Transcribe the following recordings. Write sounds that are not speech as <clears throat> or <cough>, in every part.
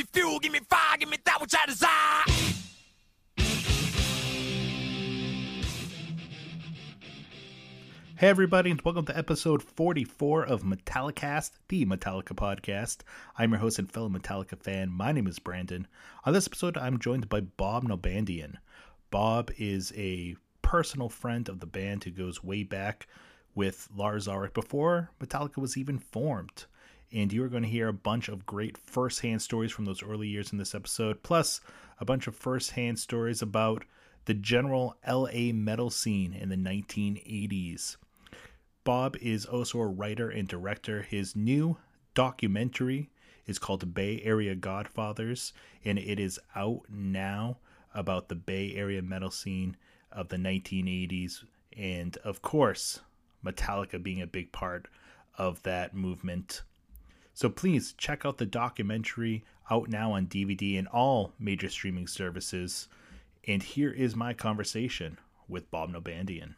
me fuel, give me fire, give me that which I desire. Hey, everybody, and welcome to episode 44 of Metallicast, the Metallica podcast. I'm your host and fellow Metallica fan. My name is Brandon. On this episode, I'm joined by Bob Nalbandian. Bob is a personal friend of the band who goes way back with Lars Ulrich before Metallica was even formed. And you are going to hear a bunch of great first-hand stories from those early years in this episode, plus a bunch of first-hand stories about the general LA metal scene in the 1980s. Bob is also a writer and director. His new documentary is called Bay Area Godfathers, and it is out now about the Bay Area metal scene of the 1980s, and of course, Metallica being a big part of that movement. So please check out the documentary out now on DVD and all major streaming services. And here is my conversation with Bob Nalbandian.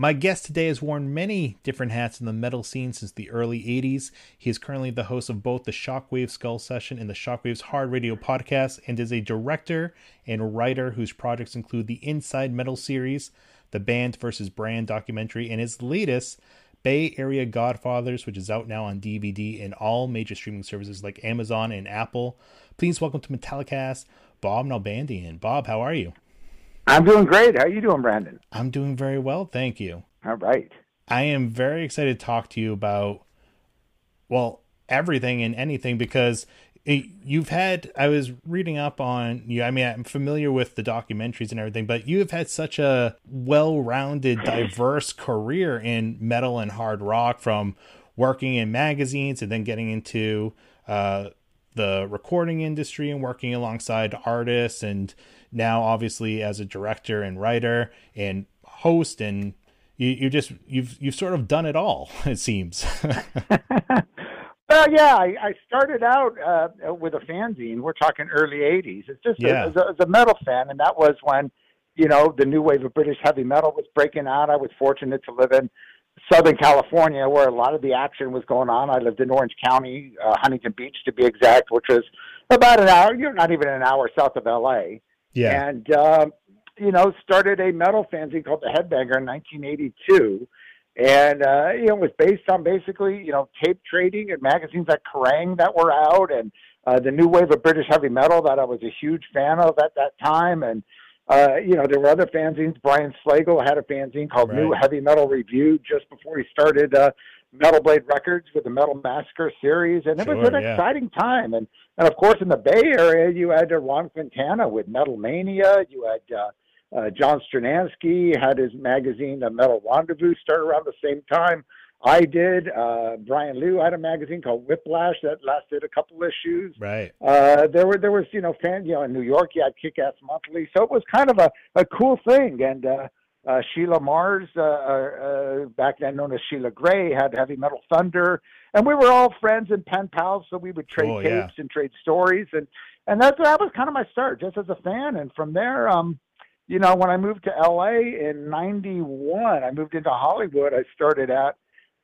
My guest today has worn many different hats in the metal scene since the early 80s. He is currently the host of both the Shockwave Skull Session and the Shockwave's Hard Radio podcast, and is a director and writer whose projects include the Inside Metal series, the Band versus Brand documentary, and his latest, Bay Area Godfathers, which is out now on DVD and all major streaming services like Amazon and Apple. Please welcome to Metallicast, Bob Nalbandian. Bob, how are you? I'm doing great. How are you doing, Brandon? I'm doing very well, thank you. All right. I am very excited to talk to you about, well, everything and anything because it, you've had. I was reading up on you. I mean, I'm familiar with the documentaries and everything, but you have had such a well-rounded, diverse career in metal and hard rock, from working in magazines and then getting into uh, the recording industry and working alongside artists and now obviously as a director and writer and host and you, you just you've you've sort of done it all <laughs> it seems. <laughs> Well yeah I, I started out uh, with a fanzine. We're talking early 80s it's just Yeah. as, a, as a metal fan and that was when you know the new wave of british heavy metal was breaking out. I was fortunate to live in southern california where a lot of the action was going on. I lived in orange county uh, huntington beach to be exact which was about an hour you're not even an hour south of la yeah and um, you know started a metal fanzine called the Headbanger in 1982, and uh, you know it was based on basically you know tape trading and magazines like Kerrang that were out, and uh, the new wave of British heavy metal that I was a huge fan of at that time, and uh, you know there were other fanzines. Brian Slagel had a fanzine called New Heavy Metal Review just before he started. Uh, Metal Blade Records with the Metal Massacre series, and it was an yeah. exciting time. And and of course, in the Bay Area, you had uh, Ron Quintana with Metal Mania. You had uh, uh, John Strednansky had his magazine, The Metal Rendezvous, start around the same time. I did. Uh, Brian Lew had a magazine called Whiplash that lasted a couple issues. right Uh, there were there was you know fan you know in New York you had Kick Ass Monthly, so it was kind of a, a cool thing. And uh, uh, Sheila Mars, uh, uh, back then known as Sheila Gray, had Heavy Metal Thunder, and we were all friends and pen pals, so we would trade Cool, tapes yeah. and trade stories, and and that's that was kind of my start, just as a fan. And from there, um, you know, when I moved to LA in '91, I moved into Hollywood. I started at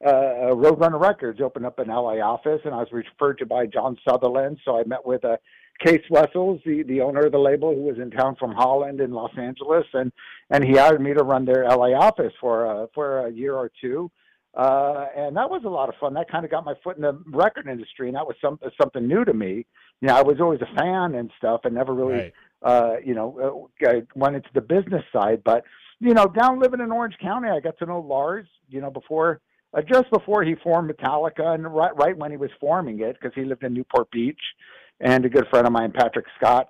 uh, Roadrunner Records opened up an LA office, and I was referred to by John Sutherland. So I met with uh, Cees Wessels, the, the owner of the label, who was in town from Holland in Los Angeles, and and he hired me to run their LA office for uh, for a year or two. Uh, and that was a lot of fun. That kind of got my foot in the record industry, and that was some, something new to me. You know, I was always a fan and stuff, and never really right uh, you know, uh, I went into the business side. But you know, down living in Orange County, I got to know Lars. You know, before uh, just before he formed Metallica, and right right when he was forming it, because he lived in Newport Beach, and a good friend of mine, Patrick Scott,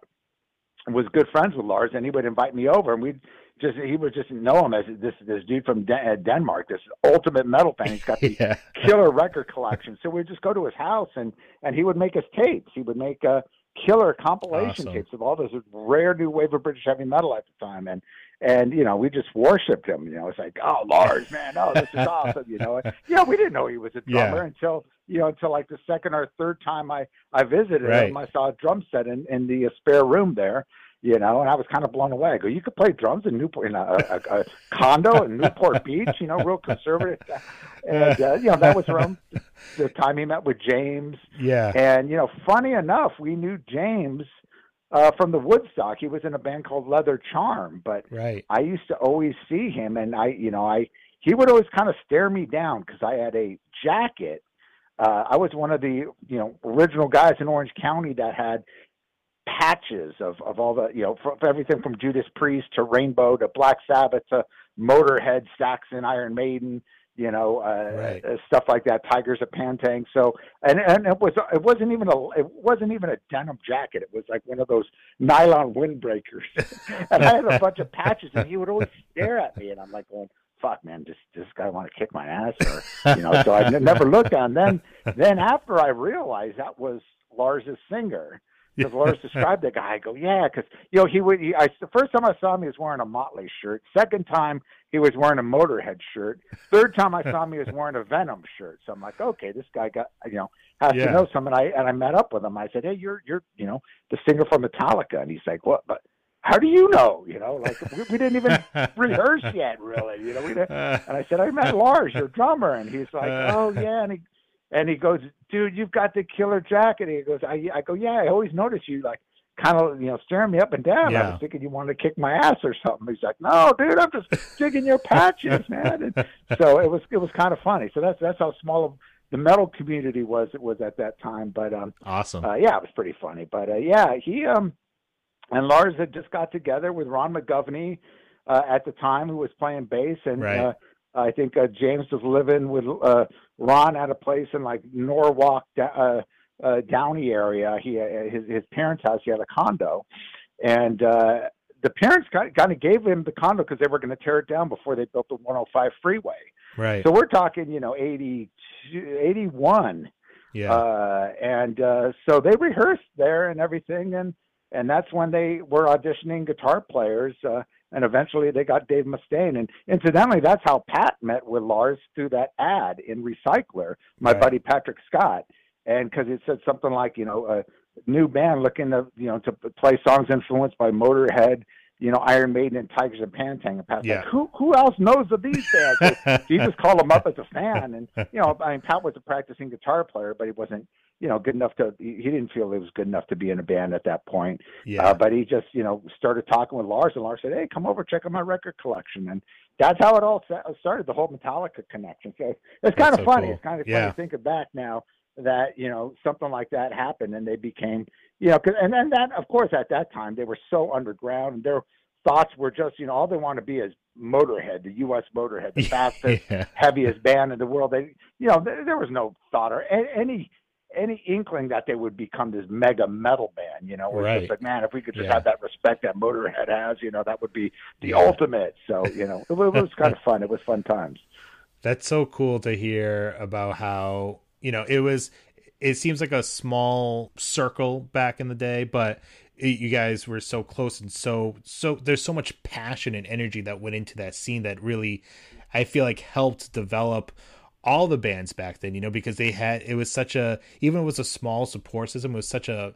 was good friends with Lars, and he would invite me over, and we'd just he would just know him as this this dude from Den- uh, Denmark, this ultimate metal fan. He's got <laughs> the yeah. killer record collection. So we'd just go to his house and and he would make us tapes. He would make uh killer compilation Awesome. tapes of all this rare new wave of British heavy metal at the time and and you know we just worshipped him you know it's like oh lars man oh this is <laughs> awesome you know yeah we didn't know he was a drummer Yeah. until you know until like the second or third time i i visited Right. him i saw a drum set in in the uh, spare room there you know, and I was kind of blown away. I go, you could play drums in Newport, in a, a, a condo in Newport Beach, you know, real conservative. And, uh, you know, that was around the time he met with James. Yeah. And, you know, funny enough, we knew James uh, from the Woodstock. He was in a band called Leather Charm, but Right. I used to always see him, and I, you know, I he would always kind of stare me down because I had a jacket. Uh, I was one of the you know original guys in Orange County that had patches of of all the you know for, for everything from Judas Priest to Rainbow to Black Sabbath to Motorhead, Saxon, Iron Maiden, you know, uh, Right. uh, stuff like that. Tygers of Pan Tang. So and and it was it wasn't even a it wasn't even a denim jacket. It was like one of those nylon windbreakers. <laughs> and I had a bunch of patches, and he would always stare at me, and I'm like going. Fuck man, does this guy want to kick my ass, or you know? So I never looked on. Then, then after I realized that was Lars's singer, because Lars described the guy. I go, yeah, because you know he would. He, I the first time I saw him, he was wearing a Motley shirt. Second time, he was wearing a Motorhead shirt. Third time I saw him, he was wearing a Venom shirt. So I'm like, okay, this guy got you know has Yeah. to know something. I and I met up with him. I said, hey, you're you're you know the singer from Metallica, and he's like, what? But how do you know? You know, like we, we didn't even <laughs> rehearse yet, really. You know, we didn't. <laughs> And I said, I met Lars, your drummer, and he's like, uh. oh yeah, and he and he goes, dude, you've got the killer jacket. He goes, I I go, yeah, I always notice you like kind of you know staring me up and down. I was thinking you wanted to kick my ass or something. He's like, no, dude, I'm just digging your patches, man. And <laughs> so it was it was kind of funny. So that's that's how small the metal community was it was at that time. But um, Awesome. uh, yeah, it was pretty funny. But uh, yeah, he um and Lars had just got together with Ron McGovney uh, at the time, who was playing bass, and Right. uh, I think uh, James was living with uh, Ron at a place in like Norwalk, uh, uh, Downey area. He uh, his his parents' house. He had a condo, and uh, the parents kind of gave him the condo because they were going to tear it down before they built the 105 freeway. right. So we're talking, you know, 80, 81 yeah. uh, and uh, so they rehearsed there and everything, and and that's when they were auditioning guitar players, uh, and eventually they got Dave Mustaine. And incidentally, that's how Pat met with Lars through that ad in Recycler, my Right. buddy Patrick Scott, and because it said something like, you know, a new band looking to, you know, to play songs influenced by Motorhead. You know, Iron Maiden and Tygers and Pan Tang, and Pat's Yeah. like, who who else knows of these bands? <laughs> So he just called him up as a fan, and you know, I mean, Pat was a practicing guitar player, but he wasn't, you know, good enough to. He didn't feel it was good enough to be in a band at that point. yeah. Uh, but he just, you know, started talking with Lars, and Lars said, "Hey, come over, check out my record collection." And that's how it all started. The whole Metallica connection. So it's kind That's of so funny. cool. It's kind of Yeah. funny of back now that you know something like that happened, and they became, you know, 'cause- and then that, of course, at that time they were so underground, and their thoughts were just, you know, all they want to be is Motorhead, the U.S. Motorhead, the <laughs> fastest yeah. heaviest band in the world. They, you know, there, there was no thought or any any inkling that they would become this mega metal band. You know, where Right. just like, man, if we could just Yeah. have that respect that Motorhead has, you know, that would be the Yeah. ultimate. So, you know, it, it was kind of fun. It was fun times. That's so cool to hear about how, you know, it was it seems like a small circle back in the day, but it, you guys were so close and so so there's so much passion and energy that went into that scene that really I feel like helped develop all the bands back then, you know, because they had it was such a even it was a small support system, it was such a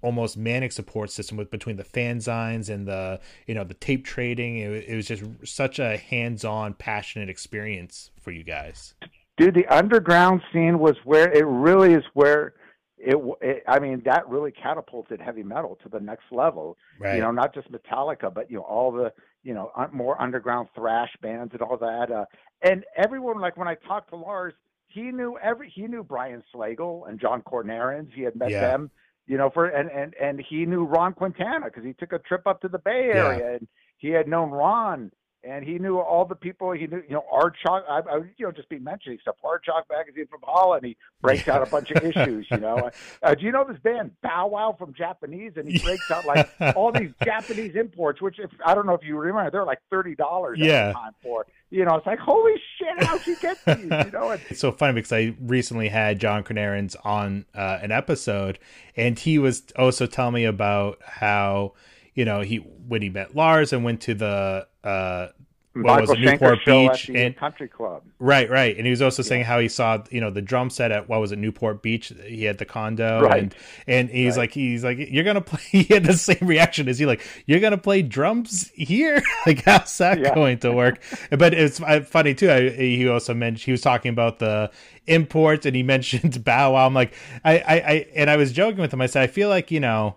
almost manic support system with between the fanzines and the you know the tape trading. It, it was just such a hands-on passionate experience for you guys. Dude, the underground scene was where it really is where it, it I mean, that really catapulted heavy metal to the next level. right. you know, not just Metallica, but you know all the you know more underground thrash bands and all that. Uh, and everyone, like when I talked to Lars, he knew every he knew Brian Slagel and John Kornarens. He had met Yeah. them, you know, for and and and he knew Ron Quintana because he took a trip up to the Bay Yeah. Area and he had known Ron. And he knew all the people. He knew, you know, Aardschok. I, I you know, just be mentioning stuff. Aardschok magazine from Holland. He breaks out a bunch of issues. You know, <laughs> uh, do you know this band Bow Wow from Japanese? And he breaks out like <laughs> all these Japanese imports, which if I don't know if you remember, they're like thirty dollars Yeah. at the time for. You know, it's like holy shit, how'd you get these? You know, and, <laughs> It's so funny because I recently had John Kornarens on uh, an episode, and he was also telling me about how you know he when he met Lars and went to the uh, what was it Newport Beach and Country Club. right right, and he was also saying how he saw you know the drum set at what was it Newport Beach? He had the condo Right. and and he's Right. like he's like you're gonna play. <laughs> He had the same reaction as he like you're gonna play drums here. <laughs> like how's that Yeah. going to work? <laughs> but it's uh, funny too. I, he also mentioned he was talking about the imports and he mentioned Bow Wow. I'm like I, I I and I was joking with him. I said I feel like you know.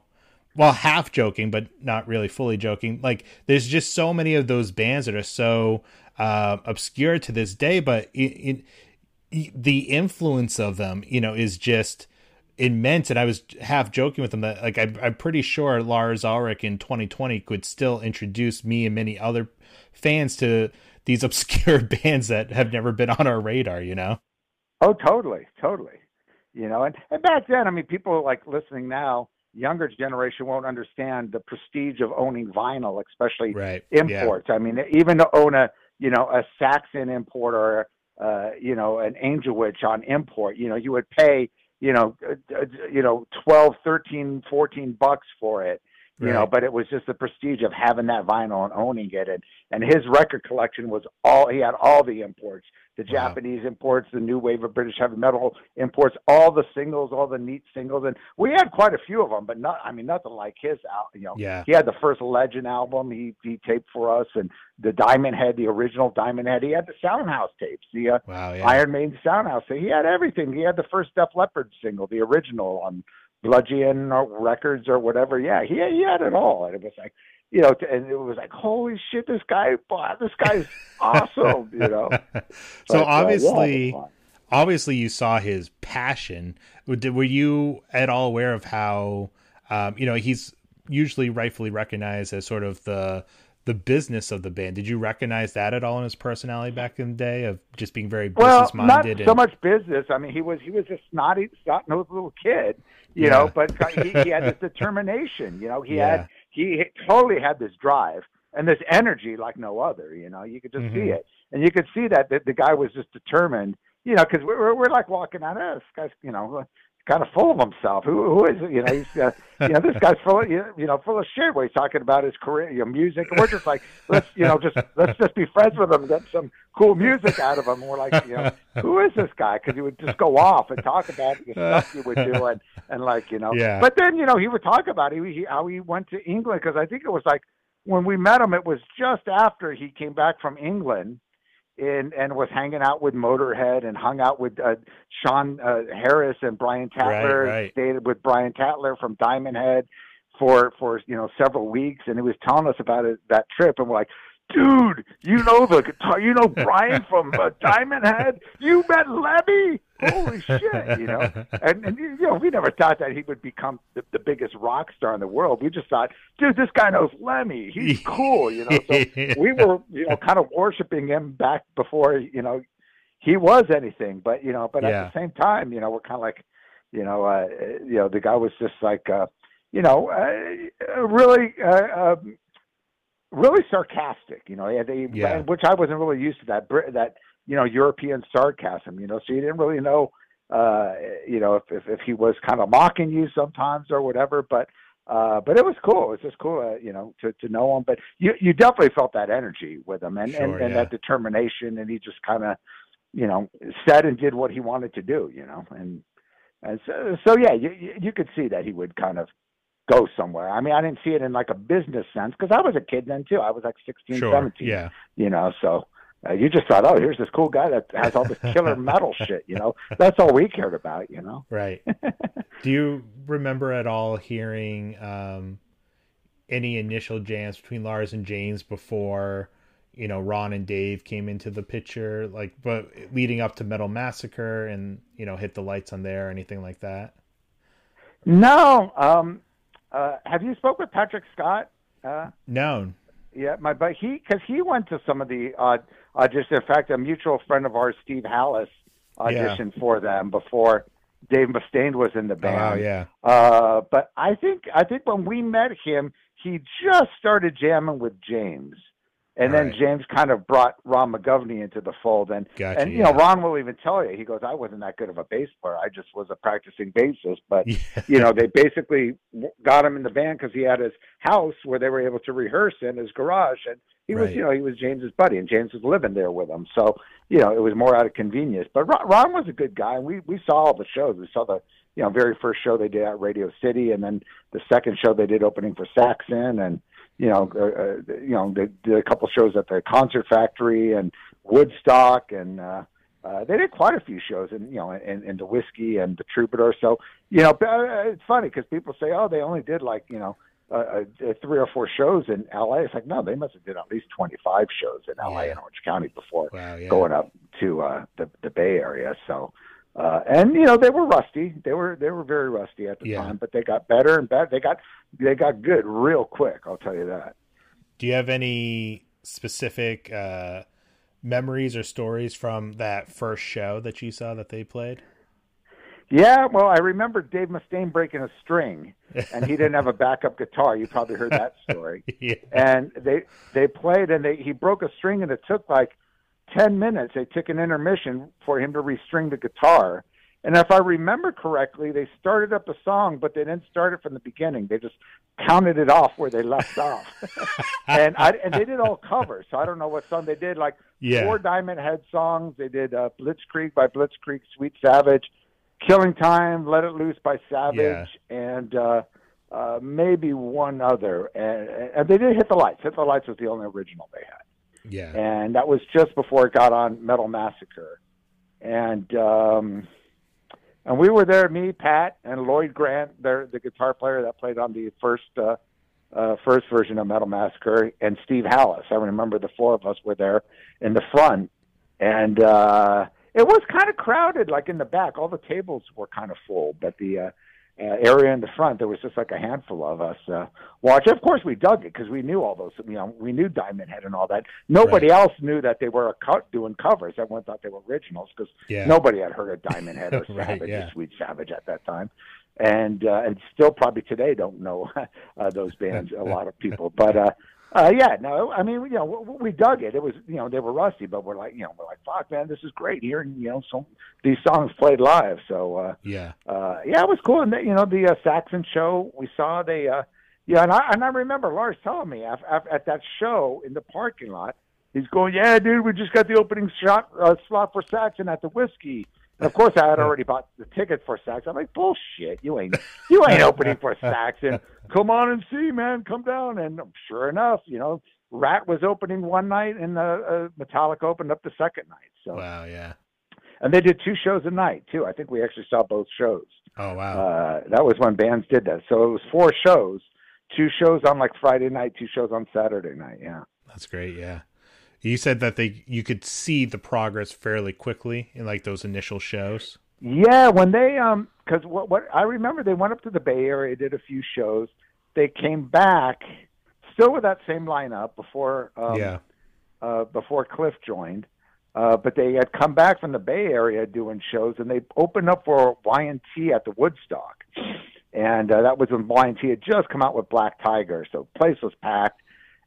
Well, half joking, but not really fully joking. Like, there's just so many of those bands that are so uh, obscure to this day, but the influence of them, you know, is just immense. And I was half joking with them that, like, I, I'm pretty sure Lars Ulrich in 2020 could still introduce me and many other fans to these <laughs> obscure bands that have never been on our radar. You know? Oh, totally, totally. You know, and, and back then, I mean, people like listening now, younger generation won't understand the prestige of owning vinyl, especially Right? Yeah. imports. I mean, even to own a, you know, a Saxon import or, uh, you know, an Angel Witch on import, you know, you would pay, you know, uh, you know, 12, 13, 14 bucks for it. You know, but it was just the prestige of having that vinyl and owning it, and and his record collection was all he had all the imports, the Wow. Japanese imports, the new wave of British heavy metal imports, all the singles, all the neat singles, and we had quite a few of them, but not, I mean, nothing like his out. You know, Yeah. he had the first Legend album he he taped for us, and the Diamond Head, the original Diamond Head. He had the Soundhouse tapes, the uh, Wow. Yeah. Iron Maiden Soundhouse. So he had everything. He had the first Def Leppard single, the original on Bludgeon or Records or whatever. Yeah, he he had it all, and it was like, you know, and it was like, holy shit, this guy, wow, this guy's awesome, you know. <laughs> so But, uh, yeah, obviously, obviously you saw his passion were you at all aware of how um, you know he's usually rightfully recognized as sort of the the business of the band did you recognize that at all in his personality back in the day of just being very business minded? well, not minded so much business. I mean, he was he was a snotty, snot nosed little kid, you Yeah. know. But he, he had this determination, you know. He <laughs> Yeah. had he totally had this drive and this energy like no other. You know, you could just Mhm. see it, and you could see that that the guy was just determined. You know, because we're, we're we're like walking out. Oh, this guy's you know kind of full of himself. Who who is it? You know, he's uh, you know this guy's full of you know full of shit. Where he's talking about his career, you know, music, and we're just like let's you know just let's just be friends with him, get some cool music out of him. And we're like, you know, who is this guy? Because he would just go off and talk about the stuff he would do, and and like you know. Yeah. But then you know he would talk about he, he how he went to England because I think it was like when we met him, it was just after he came back from England. And, and was hanging out with Motorhead and hung out with uh, Sean uh, Harris and Brian Tatler. right. Stayed with Brian Tatler from Diamond Head for for you know several weeks, and he was telling us about it that trip, and we're like, dude, you know the guitar, you know Brian from uh, Diamond Head, you met Lemmy, holy shit, you know, and and you know we never thought that he would become the, the biggest rock star in the world. We just thought, dude, this guy knows Lemmy, he's <laughs> cool, you know. So we were you know kind of worshiping him back before you know he was anything, but you know, but Yeah. at the same time, you know, we're kind of like, you know, uh, you know, the guy was just like, uh, you know, uh, uh, really, uh, um, really sarcastic. You know, had a, Yeah. which I wasn't really used to that that you know European sarcasm. You know, so you didn't really know, uh, you know, if, if if he was kind of mocking you sometimes or whatever. But uh, but it was cool. It was just cool, uh, you know, to to know him. But you you definitely felt that energy with him and and, Sure, and yeah. that determination, and he just kind of you know said and did what he wanted to do. You know, and and so, so yeah, you- you could see that he would kind of go somewhere. I mean, I didn't see it in like a business sense because I was a kid then too. I was like 16, sure 17, yeah you know, so uh, you just thought, oh, here's this cool guy that has all this killer <laughs> metal shit, you know. That's all we cared about, you know. right <laughs> do you remember at all hearing um any initial jams between lars and james before you know ron and dave came into the picture like but leading up to metal massacre and you know hit the lights on there or anything like that No, um, uh, have you spoke with Patrick Scott? Uh, no Yeah, my but he because he went to some of the uh, auditions. In fact, a mutual friend of ours, Steve Hallis, auditioned for them before Dave Mustaine was in the band. Oh yeah. Uh, but I think I think when we met him, he just started jamming with James, and then Right. James kind of brought Ron McGovney into the fold. And Gotcha, and you know. Ron will even tell you, he goes, "I wasn't that good of a bass player. I just was a practicing bassist." But Yeah. you know, they basically got him in the band because he had his house where they were able to rehearse in his garage, and he was, you know, he was James's buddy, and James was living there with him. So, you know, it was more out of convenience. But Ron, Ron was a good guy, and we we saw all the shows. We saw the you know very first show they did at Radio City, and then the second show they did opening for Saxon, and you know, uh, uh, you know, they did a couple shows at the Concert Factory and Woodstock, and uh, uh, they did quite a few shows, in you know, in, in the whiskey and the Troubadour. So, you know, but, uh, it's funny because people say, oh, they only did like you know. Uh, uh, three or four shows in LA. It's like no, they must have did at least twenty five shows in LA Yeah. and Orange County before Wow. Yeah. going up to uh, the the Bay Area. So, uh, and you know they were rusty. They were they were very rusty at the Yeah. time, but they got better and better. They got they got good real quick. I'll tell you that. Do you have any specific uh, memories or stories from that first show that you saw that they played? Yeah, well, I remember Dave Mustaine breaking a string, <laughs> and he didn't have a backup guitar. You probably heard that story. <laughs> yeah. and they they played and they he broke a string and it took like 10 minutes they took an intermission for him to restring the guitar. And if i remember correctly they started up the song but they didn't start it from the beginning. They just counted it off where they left off. <laughs> And i and they did all covers so i don't know what song they did. Like Yeah. four diamond head songs. They did uh, blitzkrieg by blitzkrieg sweet savage killing time let it loose by savage and uh uh, maybe one other, and, and they did hit the lights. Hit the lights was the only original they had, Yeah. and that was just before it got on Metal Massacre, and um, and we were there, me, Pat, and Lloyd Grant, their the guitar player that played on the first uh, uh, first version of Metal Massacre, and Steve Hallis. I remember the four of us were there in the front, and uh, it was kind of crowded, like in the back. All the tables were kind of full, but the uh, area in the front, there was just like a handful of us uh, watch. Of course, we dug it because we knew all those. You know, we knew Diamond Head and all that. Nobody Right. else knew that they were a co- doing covers. Everyone thought they were originals because Yeah. nobody had heard of Diamond Head or <laughs> Right, Savage yeah. or Sweet Savage at that time, and uh, and still probably today don't know <laughs> uh, those bands. A <laughs> lot of people, but. uh uh, yeah, no, I mean, you know, we, we dug it. It was, you know, they were rusty, but we're like, you know, we're like, fuck, man, this is great hearing, you know, some these songs played live. So, uh, Yeah. uh, yeah, it was cool. And the, you know, the uh, Saxon show we saw, they, uh, yeah, and I and I remember Lars telling me af af at that show in the parking lot, he's going, yeah, dude, we just got the opening shot uh, slot for Saxon at the whiskey. And of course, I had already bought the ticket for Saxon. I'm like, bullshit, you ain't you ain't opening for <laughs> Saxon. Come on and see, man, come down. And sure enough, you know, Ratt was opening one night, and uh, uh, Metallica opened up the second night. So, Wow. Yeah. and they did two shows a night too. I think we actually saw both shows. Oh wow. Uh, that was when bands did that. So it was four shows, two shows on like Friday night, two shows on Saturday night. Yeah. That's great. Yeah. You said that they you could see the progress fairly quickly in like those initial shows. Yeah, when they um, because what what I remember, they went up to the Bay Area, did a few shows. They came back, still with that same lineup before um, yeah. uh, before Cliff joined. Uh, but they had come back from the Bay Area doing shows, and they opened up for Y&T at the Woodstock, and uh, that was when Y&T had just come out with Black Tiger, so the place was packed,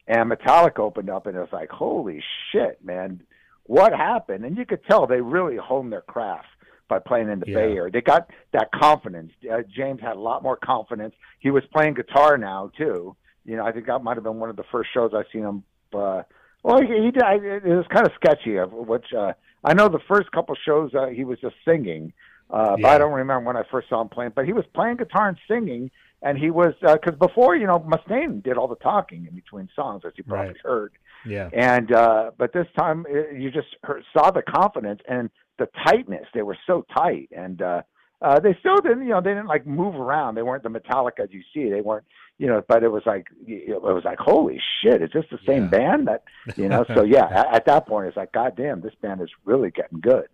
and Metallica opened up, and it was like, holy shit, man, what happened? And you could tell they really honed their craft by playing in the Yeah. Bay Area. They got that confidence. Uh, James had a lot more confidence. He was playing guitar now too. You know, I think that might have been one of the first shows I've seen him. Uh, well, he, he did. I, it was kind of sketchy. Of which uh, I know the first couple shows uh, he was just singing, uh, but I don't remember when I first saw him playing. But he was playing guitar and singing, and he was because before you know Mustaine did all the talking in between songs, as you probably Right. heard. Yeah. And uh, but this time uh, you just heard, saw the confidence and the tightness. They were so tight, and uh, uh, they still didn't. You know, they didn't like move around. They weren't the Metallica as you see. They weren't. You know, but it was like it was like holy shit! Is this the same Yeah. band that you know? So yeah, at, at that point it's like, God damn, this band is really getting good.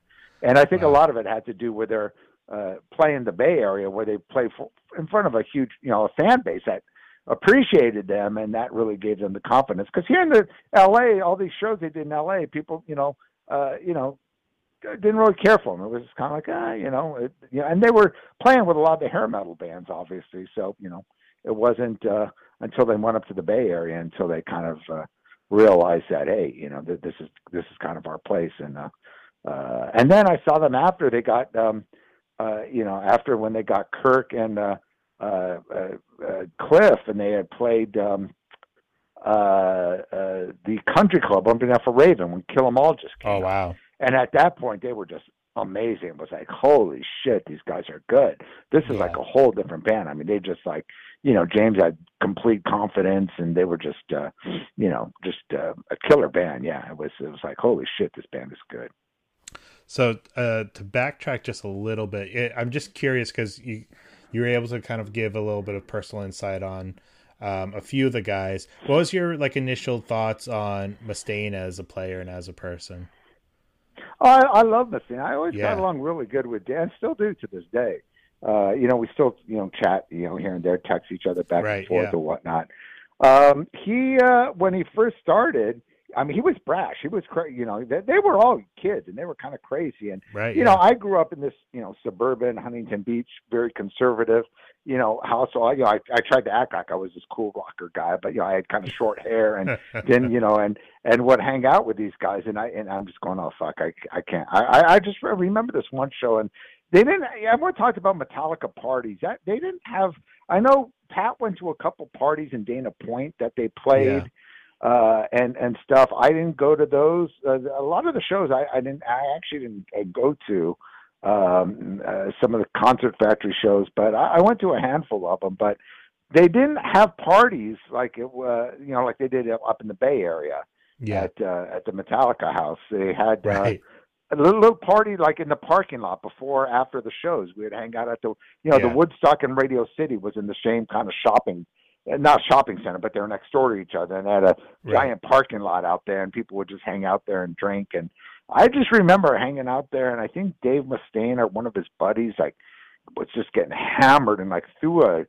And I think a lot of it had to do with their uh, play in the Bay Area, where they play for, in front of a huge, you know, a fan base that appreciated them, and that really gave them the confidence. Because here in the L.A., all these shows they did in L.A., people, you know, uh, you know, didn't really care for them. It was kind of like, ah, you know, it, you know, and they were playing with a lot of the hair metal bands, obviously. So, you know, it wasn't uh, until they went up to the Bay Area until they kind of uh, realized that, hey, you know, th- this is this is kind of our place. And uh, uh, and then I saw them after they got, um, you know, after when they got Kirk and uh, uh, uh, uh, Cliff, and they had played. Um, uh, uh, the country club on behalf of Raven when Kill 'Em All just came. Oh out. wow! And at that point, they were just amazing. It was like, holy shit, these guys are good. This is Yeah. like a whole different band. I mean, they just like, you know, James had complete confidence, and they were just, uh, you know, just uh, a killer band. Yeah, it was. It was like, holy shit, this band is good. So uh, to backtrack just a little bit, it, I'm just curious because you you were able to kind of give a little bit of personal insight on um, a few of the guys. What was your like initial thoughts on Mustaine as a player and as a person? Oh, I, I love Mustaine. I always Yeah. got along really good with Dan. Still do to this day. Uh, you know, we still you know chat you know here and there, text each other back Right, and forth yeah. or whatnot. Um, he uh, when he first started, I mean, he was brash. He was crazy. You know, they, they were all kids and they were kind of crazy. And Right. you yeah. know, I grew up in this, you know, suburban Huntington Beach, very conservative, you know, house. So I, you know, I, I tried to act like I was this cool rocker guy, but you know, I had kind of short hair and <laughs> then, you know, and and would hang out with these guys, and I and I'm just going, oh fuck, I I can't. I I, I just remember this one show, and they didn't. Everyone talked about Metallica parties. That they didn't have. I know Pat went to a couple parties in Dana Point that they played. Uh, and and stuff. I didn't go to those. Uh, a lot of the shows I, I didn't. I actually didn't uh, go to um, uh, some of the concert factory shows, but I, I went to a handful of them. But they didn't have parties like it was, you know, like they did up in the Bay Area yeah. at uh, at the Metallica house. They had uh, a little, little party like in the parking lot before after the shows. We'd hang out at the you know Yeah. the Woodstock and Radio City was in the same kind of shopping. Not shopping center, but they're next door to each other, and they had a Right. giant parking lot out there, and people would just hang out there and drink. And I just remember hanging out there, and I think Dave Mustaine or one of his buddies like was just getting hammered and like threw a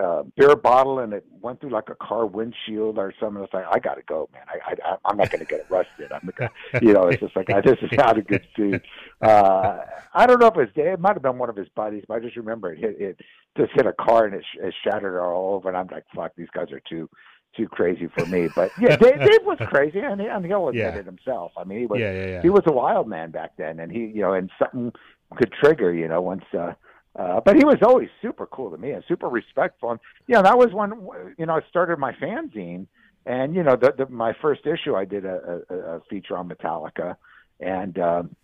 uh, beer bottle and it went through like a car windshield or something. It's like I got to go, man. I, I I'm not to get arrested. I'm gonna, you know, it's just like I, this is not a good scene. Uh, I don't know if it's. It might have been one of his buddies, but I just remember it hit it just hit a car and it, sh- it shattered all over. And I'm like, fuck, these guys are too too crazy for me. But yeah, Dave, <laughs> Dave was crazy, and, he, and he'll admit Yeah. it himself. I mean, he was. Yeah. Yeah. he was a wild man back then, and he, you know, and something could trigger, you know, once. uh uh, but he was always super cool to me and super respectful. And you know, that was when you know I started my fanzine, and you know, the, the my first issue I did a, a, a feature on Metallica, and um,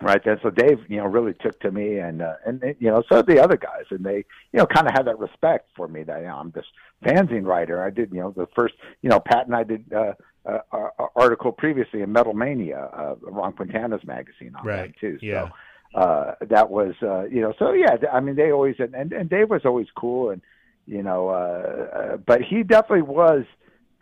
right then, so Dave, you know, really took to me, and uh, and you know, so did the other guys, and they, you know, kind of had that respect for me that you know, I'm this fanzine writer. I did, you know, the first, you know, Pat and I did. uh uh, article previously in Metal Mania, uh, Ron Quintana's magazine on Right. that too. Yeah. Uh, that was, uh, you know, so yeah, I mean, they always, and, and, Dave was always cool and, you know, uh, uh, but he definitely was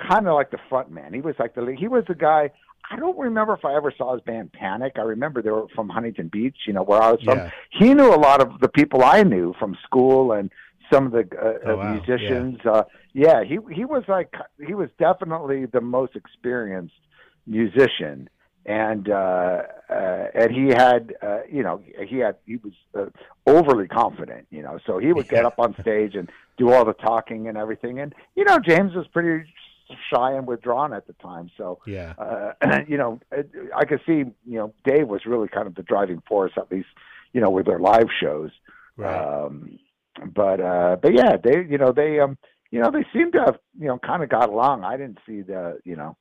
kind of like the front man. He was like the, he was the guy, I don't remember if I ever saw his band Panic. I remember they were from Huntington Beach, you know, where I was from. Yeah. He knew a lot of the people I knew from school and some of the uh, Oh, wow. musicians. Uh, yeah, he he was like he was definitely the most experienced musician, and uh, uh, and he had uh, you know he had he was uh, overly confident, you know, so he would get up on stage and do all the talking and everything, and you know James was pretty shy and withdrawn at the time, so Yeah. uh, <clears throat> you know, I could see, you know, Dave was really kind of the driving force, at least, you know, with their live shows. Right. Um, but, uh, but yeah, they, you know, they, um, you know, they seem to have, you know, kind of got along. I didn't see the, you know,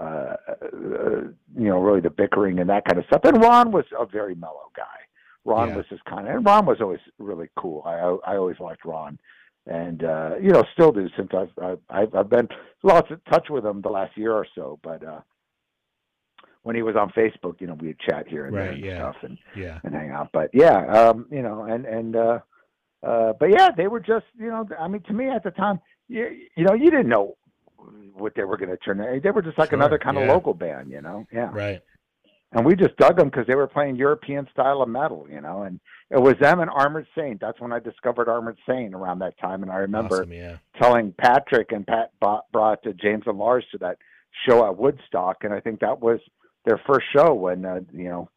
uh, uh, you know, really the bickering and that kind of stuff. And Ron was a very mellow guy. Ron Yeah. was just kind of, and Ron was always really cool. I, I always liked Ron. And uh, you know, still do since I've I've I've been lost in touch with him the last year or so. But uh, when he was on Facebook, you know, we'd chat here and there and yeah. stuff and, yeah. and hang out. But yeah, um, you know, and and uh, uh, but yeah, they were just you know, I mean, to me at the time, you you know, you didn't know what they were going to turn. out. They were just like Sure, another kind yeah. of local band, you know. Yeah. Right. and we just dug them because they were playing European style of metal, you know. And it was them and Armored Saint. That's when I discovered Armored Saint around that time. And I remember Awesome, yeah. telling Patrick and Pat brought, brought uh, James and Lars to that show at Woodstock, and I think that was their first show when uh, you know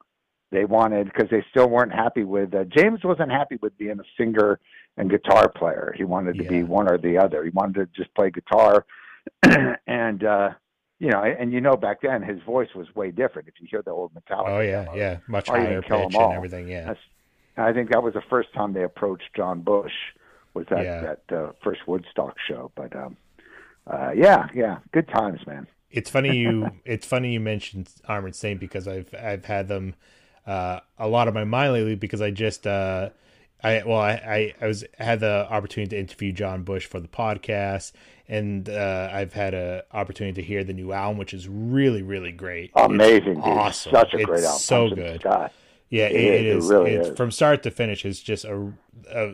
they wanted because they still weren't happy with uh, James wasn't happy with being a singer and guitar player. He wanted to be one or the other. He wanted to just play guitar, <clears throat> and uh, you know, and you know back then his voice was way different. If you hear the old Metallica, Oh yeah, demos. yeah. Much higher pitch and everything. Yeah. That's- I think that was the first time they approached John Bush was that Yeah. that uh, first Woodstock show. But um, uh, yeah, yeah, good times, man. It's funny you <laughs> it's funny you mentioned Armored Saint because I've I've had them uh, a lot of my mind lately because I just uh, I well I, I, was had the opportunity to interview John Bush for the podcast and uh, I've had a opportunity to hear the new album which is really really great. It's Amazing, dude. awesome. Such a It's great album. so Punch good. Yeah, it, It it is, it really it's is. from start to finish. It's just a, a,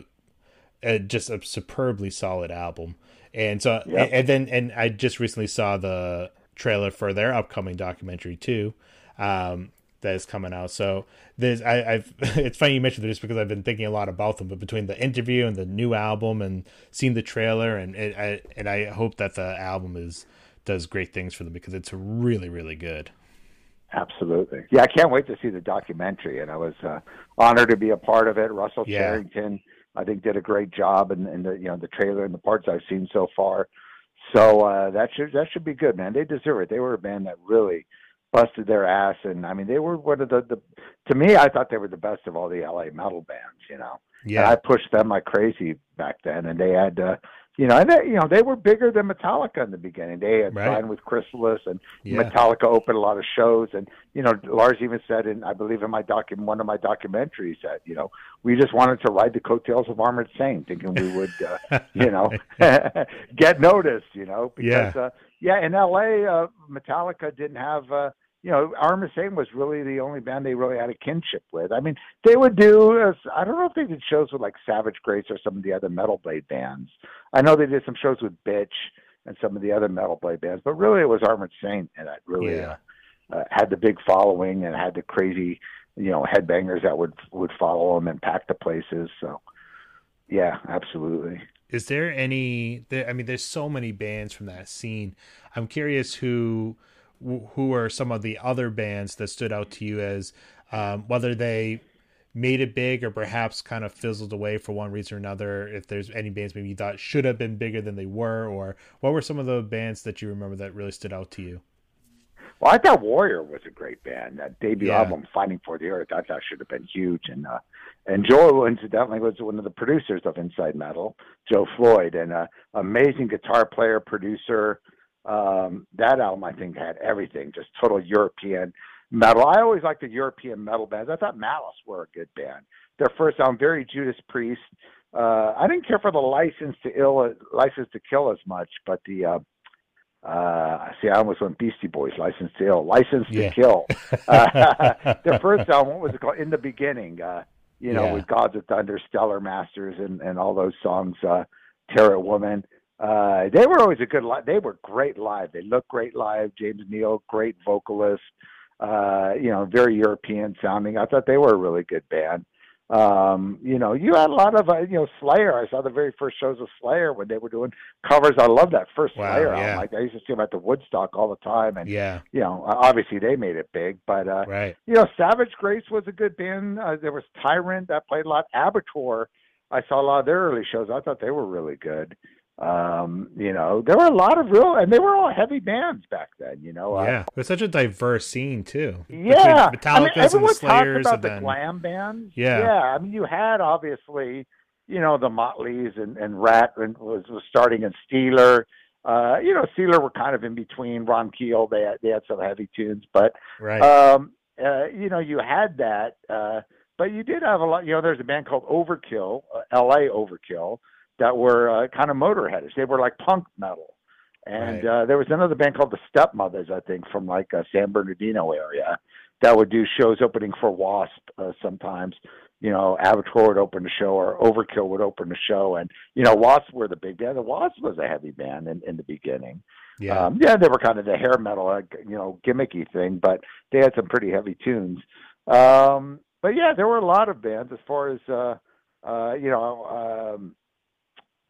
a just a superbly solid album. And so, Yep. and then, and I just recently saw the trailer for their upcoming documentary too, um, that is coming out. So there's, I, I've, <laughs> it's funny you mentioned this because I've been thinking a lot about them. But between the interview and the new album and seeing the trailer, and it, I, and I hope that the album is does great things for them because it's really, really good. Absolutely. Yeah, I can't wait to see the documentary, and I was uh, honored to be a part of it. Russell Yeah. Charrington, I think, did a great job in, in the you know the trailer and the parts I've seen so far. So uh, that should that should be good, man. They deserve it. They were a band that really busted their ass, and I mean, they were one of the, the to me, I thought they were the best of all the LA metal bands. You know, and Yeah, I pushed them like crazy back then, and they had. Uh, you know, and they, you know they were bigger than Metallica in the beginning. They had Right. signed with Chrysalis, and yeah, Metallica opened a lot of shows, and you know, Lars even said, in I believe in my doc, in one of my documentaries, that you know, we just wanted to ride the coattails of Armored Saint, thinking we would, uh, you know, <laughs> <laughs> get noticed, you know, because uh, yeah, in L.A., uh, Metallica didn't have. Uh, you know, Armored Saint was really the only band they really had a kinship with. I mean, they would do. Uh, I don't know if they did shows with like Savage Grace or some of the other metal blade bands. I know they did some shows with Bitch and some of the other metal blade bands, but really it was Armored Saint and that really Yeah. uh, uh, had the big following and had the crazy, you know, headbangers that would would follow them and pack the places. So, yeah, absolutely. Is there any there, i mean there's so many bands from that scene. I'm curious who who are some of the other bands that stood out to you as um, whether they made it big or perhaps kind of fizzled away for one reason or another if there's any bands maybe you thought should have been bigger than they were or what were some of the bands that you remember that really stood out to you Well, I thought Warrior was a great band. That debut Yeah. album, Fighting for the Earth, I thought should have been huge. And uh, and Joe, incidentally, was one of the producers of Inside Metal, Joe Floyd, and uh, amazing guitar player, producer. Um, that album, I think, had everything, just total European metal. I always liked the European metal bands. I thought Malice were a good band. Their first album, very Judas Priest. Uh, I didn't care for the License to Ill, License to Kill as much, but the uh, uh, see, I almost went Beastie Boys, License to Ill, License to Kill. <laughs> Uh, <laughs> their first album, what was it called? In the Beginning. Uh, you know, Yeah. with Gods of Thunder, Stellar Masters, and and all those songs. Uh, Terror Woman. Uh, they were always a good live. They were great live. They looked great live. James Neal, great vocalist. Uh, you know, very European sounding. I thought they were a really good band. Um, you know, you had a lot of, uh, you know, Slayer. I saw the very first shows of Slayer when they were doing covers. I love that first Wow, Slayer yeah. album. Like I used to see them at the Woodstock all the time, and yeah you know, obviously they made it big. But uh, right you know, Savage Grace was a good band. Uh, there was Tyrant that played a lot. Abattoir, I saw a lot of their early shows. I thought they were really good. Um, you know, there were a lot of real, and they were all heavy bands back then. You know, uh, yeah it was such a diverse scene too yeah, Between I mean, everyone talked about the then glam bands. Yeah. yeah. I mean, you had obviously, you know, the Motleys and and Ratt and was was starting in Steeler. Uh, you know, Steeler were kind of in between. Ron Keel, they had, they had some heavy tunes, but right um, uh, you know, you had that, uh, but you did have a lot. You know, there's a band called Overkill, uh, L.A. Overkill, that were uh, kind of motorheadish. They were like punk metal, and Right. uh, there was another band called the Stepmothers, I think, from like uh, San Bernardino area, that would do shows opening for Wasp uh, sometimes. You know, Avatar would open the show, or Overkill would open the show, and you know, Wasp were the big band. The Wasp was a heavy band in, in the beginning. Yeah. Um, yeah, they were kind of the hair metal, like, you know, gimmicky thing, but they had some pretty heavy tunes. Um, but yeah, there were a lot of bands as far as uh, uh, you know. Um,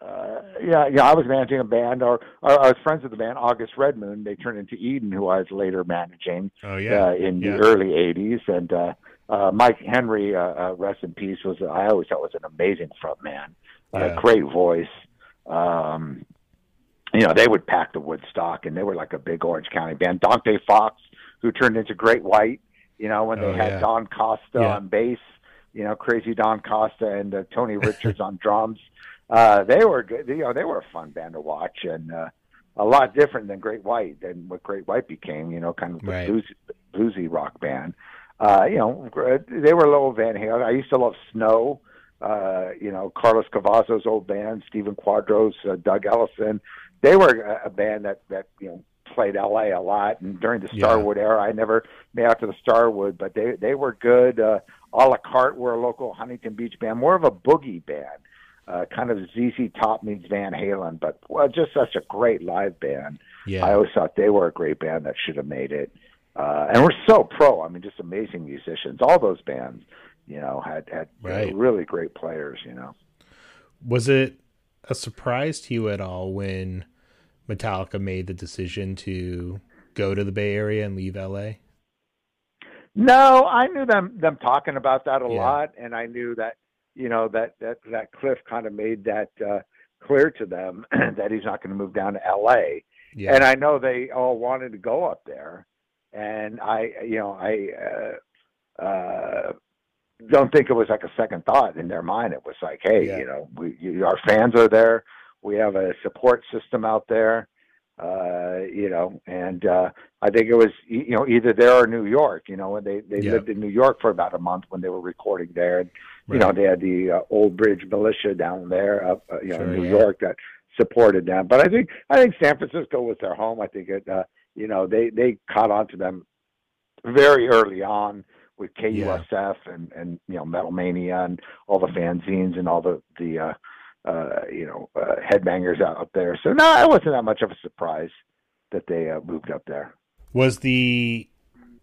uh, yeah, yeah, I was managing a band, or, or I was friends with the band August Red Moon. They turned into Eden, who I was later managing oh yeah. uh, in yeah. the early '80s. And uh, uh, Mike Henry, uh, uh, rest in peace, was I always thought was an amazing frontman, uh, Yeah. great voice. Um, you know, they would pack the Woodstock, and they were like a big Orange County band. Dante Fox, who turned into Great White, you know, when they Oh, had yeah. Don Costa Yeah. on bass, you know, crazy Don Costa and uh, Tony Richards on drums. Uh, they were good. You know, they were a fun band to watch, and uh, a lot different than Great White than what Great White became. You know, kind of a Right. bluesy, bluesy rock band. Uh, you know, they were a little Van Halen. I used to love Snow. Uh, you know, Carlos Cavazos' old band, Stephen Quadros, uh, Doug Ellison. They were a, a band that that you know played L.A. a lot. And during the Yeah. Starwood era, I never made out to the Starwood, but they they were good. Uh, a la carte were a local Huntington Beach band, more of a boogie band, uh, kind of ZZ Top meets Van Halen, but well, just such a great live band. Yeah. I always thought they were a great band that should have made it. Uh, and we're so pro. I mean, just amazing musicians. All those bands, you know, had had Right. really great players. You know. Was it a surprise to you at all when Metallica made the decision to go to the Bay Area and leave LA? No, I knew them them talking about that a Yeah. lot, and I knew that you know that that that Cliff kind of made that uh, clear to them <clears throat> that he's not going to move down to L.A. Yeah. And I know they all wanted to go up there, and I you know I uh, uh, don't think it was like a second thought in their mind. It was like, hey, Yeah. you know, we you, our fans are there. We have a support system out there. Uh, you know, and uh, I think it was you know either there or New York. You know, and they they Yeah. lived in New York for about a month when they were recording there. And, You know, they had the uh, Old Bridge Militia down there, up uh, you know, Sure, in New yeah. York that supported them. But I think I think San Francisco was their home. I think it, uh, you know, they they caught on to them very early on with KUSF and and you know Metal Mania and all the fanzines and all the the uh, uh, you know uh, headbangers out up there. So no, it wasn't that much of a surprise that they uh, moved up there. was the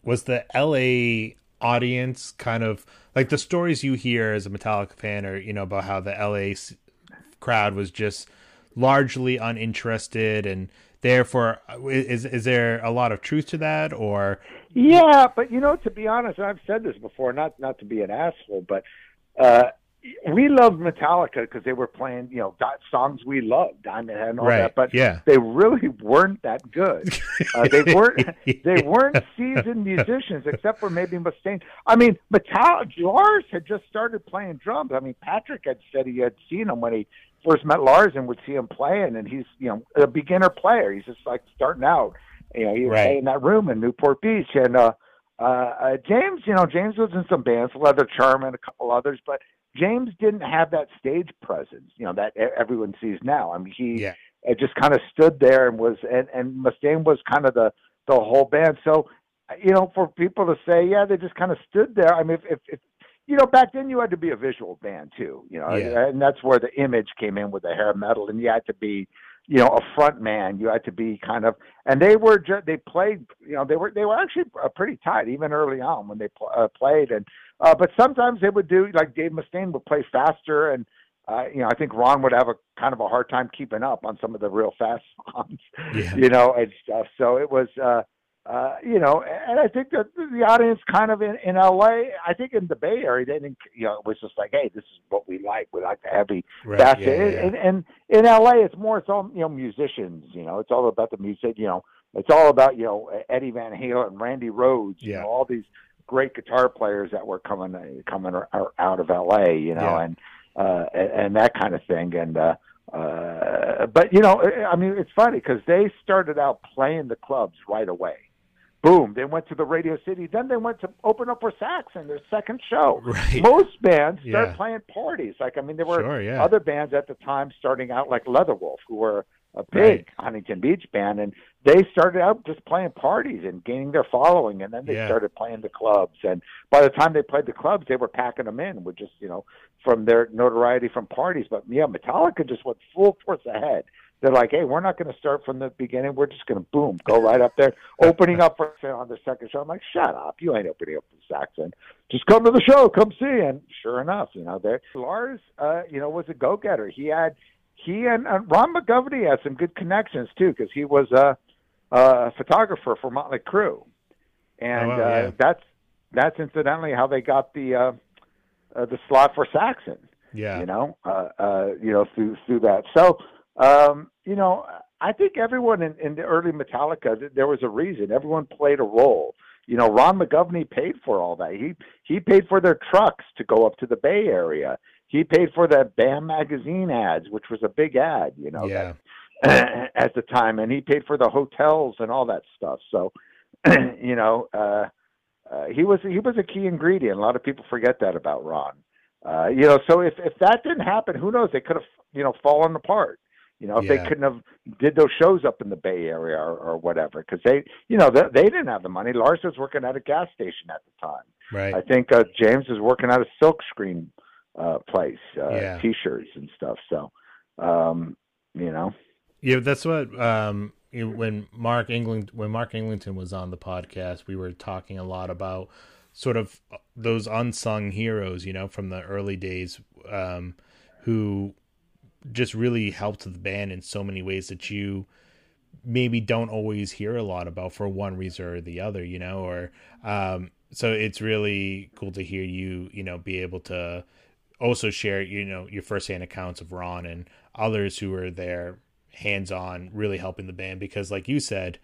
was the LA audience kind of like the stories you hear as a Metallica fan or you know about how the LA crowd was just largely uninterested and therefore is is there a lot of truth to that or? Yeah, but you know, to be honest, I've said this before, not not to be an asshole, but uh, we loved Metallica because they were playing, you know, songs we loved, Diamond Head and all right that. But yeah they really weren't that good. <laughs> Uh, they weren't. <laughs> They weren't seasoned musicians, except for maybe Mustaine. I mean, Metallica. Lars had just started playing drums. I mean, Patrick had said he had seen him when he first met Lars and would see him playing, and he's you know a beginner player. He's just like starting out. You know, he was Right. in that room in Newport Beach, and uh, uh, uh, James. You know, James was in some bands, Leather Charm, and a couple others, but James didn't have that stage presence. You know that everyone sees now. I mean, he yeah it just kind of stood there and was and and Mustaine was kind of the the whole band. So you know, for people to say, yeah, they just kind of stood there. I mean, if if, if you know, back then you had to be a visual band too. You know, Yeah. and that's where the image came in with the hair metal, and you had to be. You know, a front man. You had to be kind of, and they were. Ju- they played. You know, they were. They were actually uh, pretty tight, even early on when they pl- uh, played. And uh, but sometimes they would do like Dave Mustaine would play faster, and uh, you know, I think Ron would have a kind of a hard time keeping up on some of the real fast <laughs> songs, Yeah. you know, and stuff. So it was, uh, uh, you know, and I think that the audience kind of in, in LA, I think in the Bay Area, they didn't, you know, it was just like, hey, this is what we like. We like the heavy. right That's yeah, yeah. And, and in LA, it's more, it's all, you know, musicians, you know, it's all about the music, you know, it's all about, you know, Eddie Van Halen, and Randy Rhoads, you Yeah. know, all these great guitar players that were coming, coming out of LA, you know, Yeah. and, uh, and, that kind of thing. And, uh, uh, but you know, I mean, it's funny because they started out playing the clubs right away. Boom! They went to the Radio City. Then they went to open up for Saxon, their second show. Right. Most bands start Yeah. playing parties. Like I mean, there were Sure, yeah. other bands at the time starting out like Leatherwolf, who were a big Right. Huntington Beach band, and they started out just playing parties and gaining their following, and then they Yeah. started playing the clubs. And by the time they played the clubs, they were packing them in with just you know from their notoriety from parties. But yeah, Metallica just went full force ahead. they're like, hey, we're not going to start from the beginning. We're just going to boom, go <laughs> right up there, opening up for on the second show. I'm like, shut up, you ain't opening up for Saxon. Just come to the show, come see. And sure enough, you know, there Lars, uh, you know, was a go getter. He had he and uh, Ron McGovney had some good connections too, because he was a, a photographer for Motley Crue, and Oh, wow, yeah. uh, that's that's incidentally how they got the uh, uh, the slot for Saxon Yeah. you know, uh, uh, you know, through through that. So, um, you know, I think everyone in, in the early Metallica, th- there was a reason. Everyone played a role. You know, Ron McGovney paid for all that. He he paid for their trucks to go up to the Bay Area. He paid for the BAM magazine ads, which was a big ad. You know, yeah. that, <clears throat> at the time, and he paid for the hotels and all that stuff. So, <clears throat> you know, uh, uh, he was he was a key ingredient. A lot of people forget that about Ron. Uh, you know, so if if that didn't happen, who knows? They could have you know fallen apart. You know, if Yeah. they couldn't have did those shows up in the Bay Area or, or whatever, because they you know they, they didn't have the money. Lars was working at a gas station at the time. Right. I think uh, James was working at a silk screen uh, place, uh, Yeah. t-shirts and stuff. So, um, you know, Yeah, that's what um you when Mark England when Mark Englington was on the podcast, we were talking a lot about sort of those unsung heroes, you know, from the early days um who just really helped the band in so many ways that you maybe don't always hear a lot about for one reason or the other, you know, or um so it's really cool to hear you, you know, be able to also share, you know, your firsthand accounts of Ron and others who were there hands on really helping the band because like you said,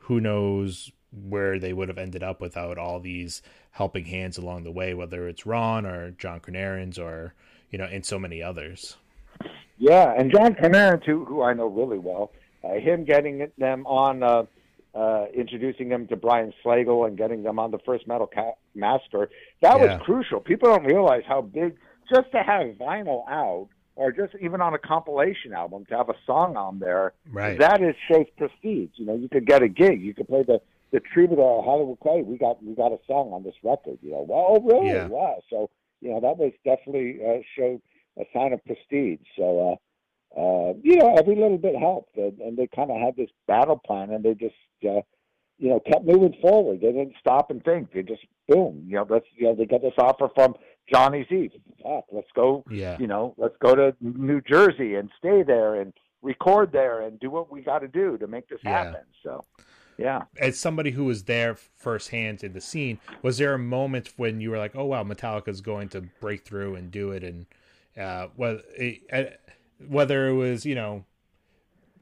who knows where they would have ended up without all these helping hands along the way, whether it's Ron or John Kornarens or, you know, and so many others. Yeah, and John Kornarens too, who I know really well. Uh, him getting them on, uh, uh, introducing them to Brian Slagel and getting them on the first Metal Ca- Master. That Yeah. was crucial. People don't realize how big just to have vinyl out, or just even on a compilation album to have a song on there. Right. That is safe prestige. You know, you could get a gig. You could play the the Troubadour Hollywood Clay. We got we got a song on this record. You know, well, oh really? Yeah. Wow. So you know that was definitely uh, showed a sign of prestige. So. uh uh, you know, every little bit helped, and, and they kind of had this battle plan, and they just, uh, you know, kept moving forward. They didn't stop and think. They just boom, you know, let's, you know, they got this offer from Johnny Z. Let's go, Yeah. you know, let's go to New Jersey and stay there and record there and do what we got to do to make this Yeah. happen. So, yeah. As somebody who was there firsthand in the scene, was there a moment when you were like, "Oh wow, Metallica's going to break through and do it"? And uh, whether it, whether it was you know,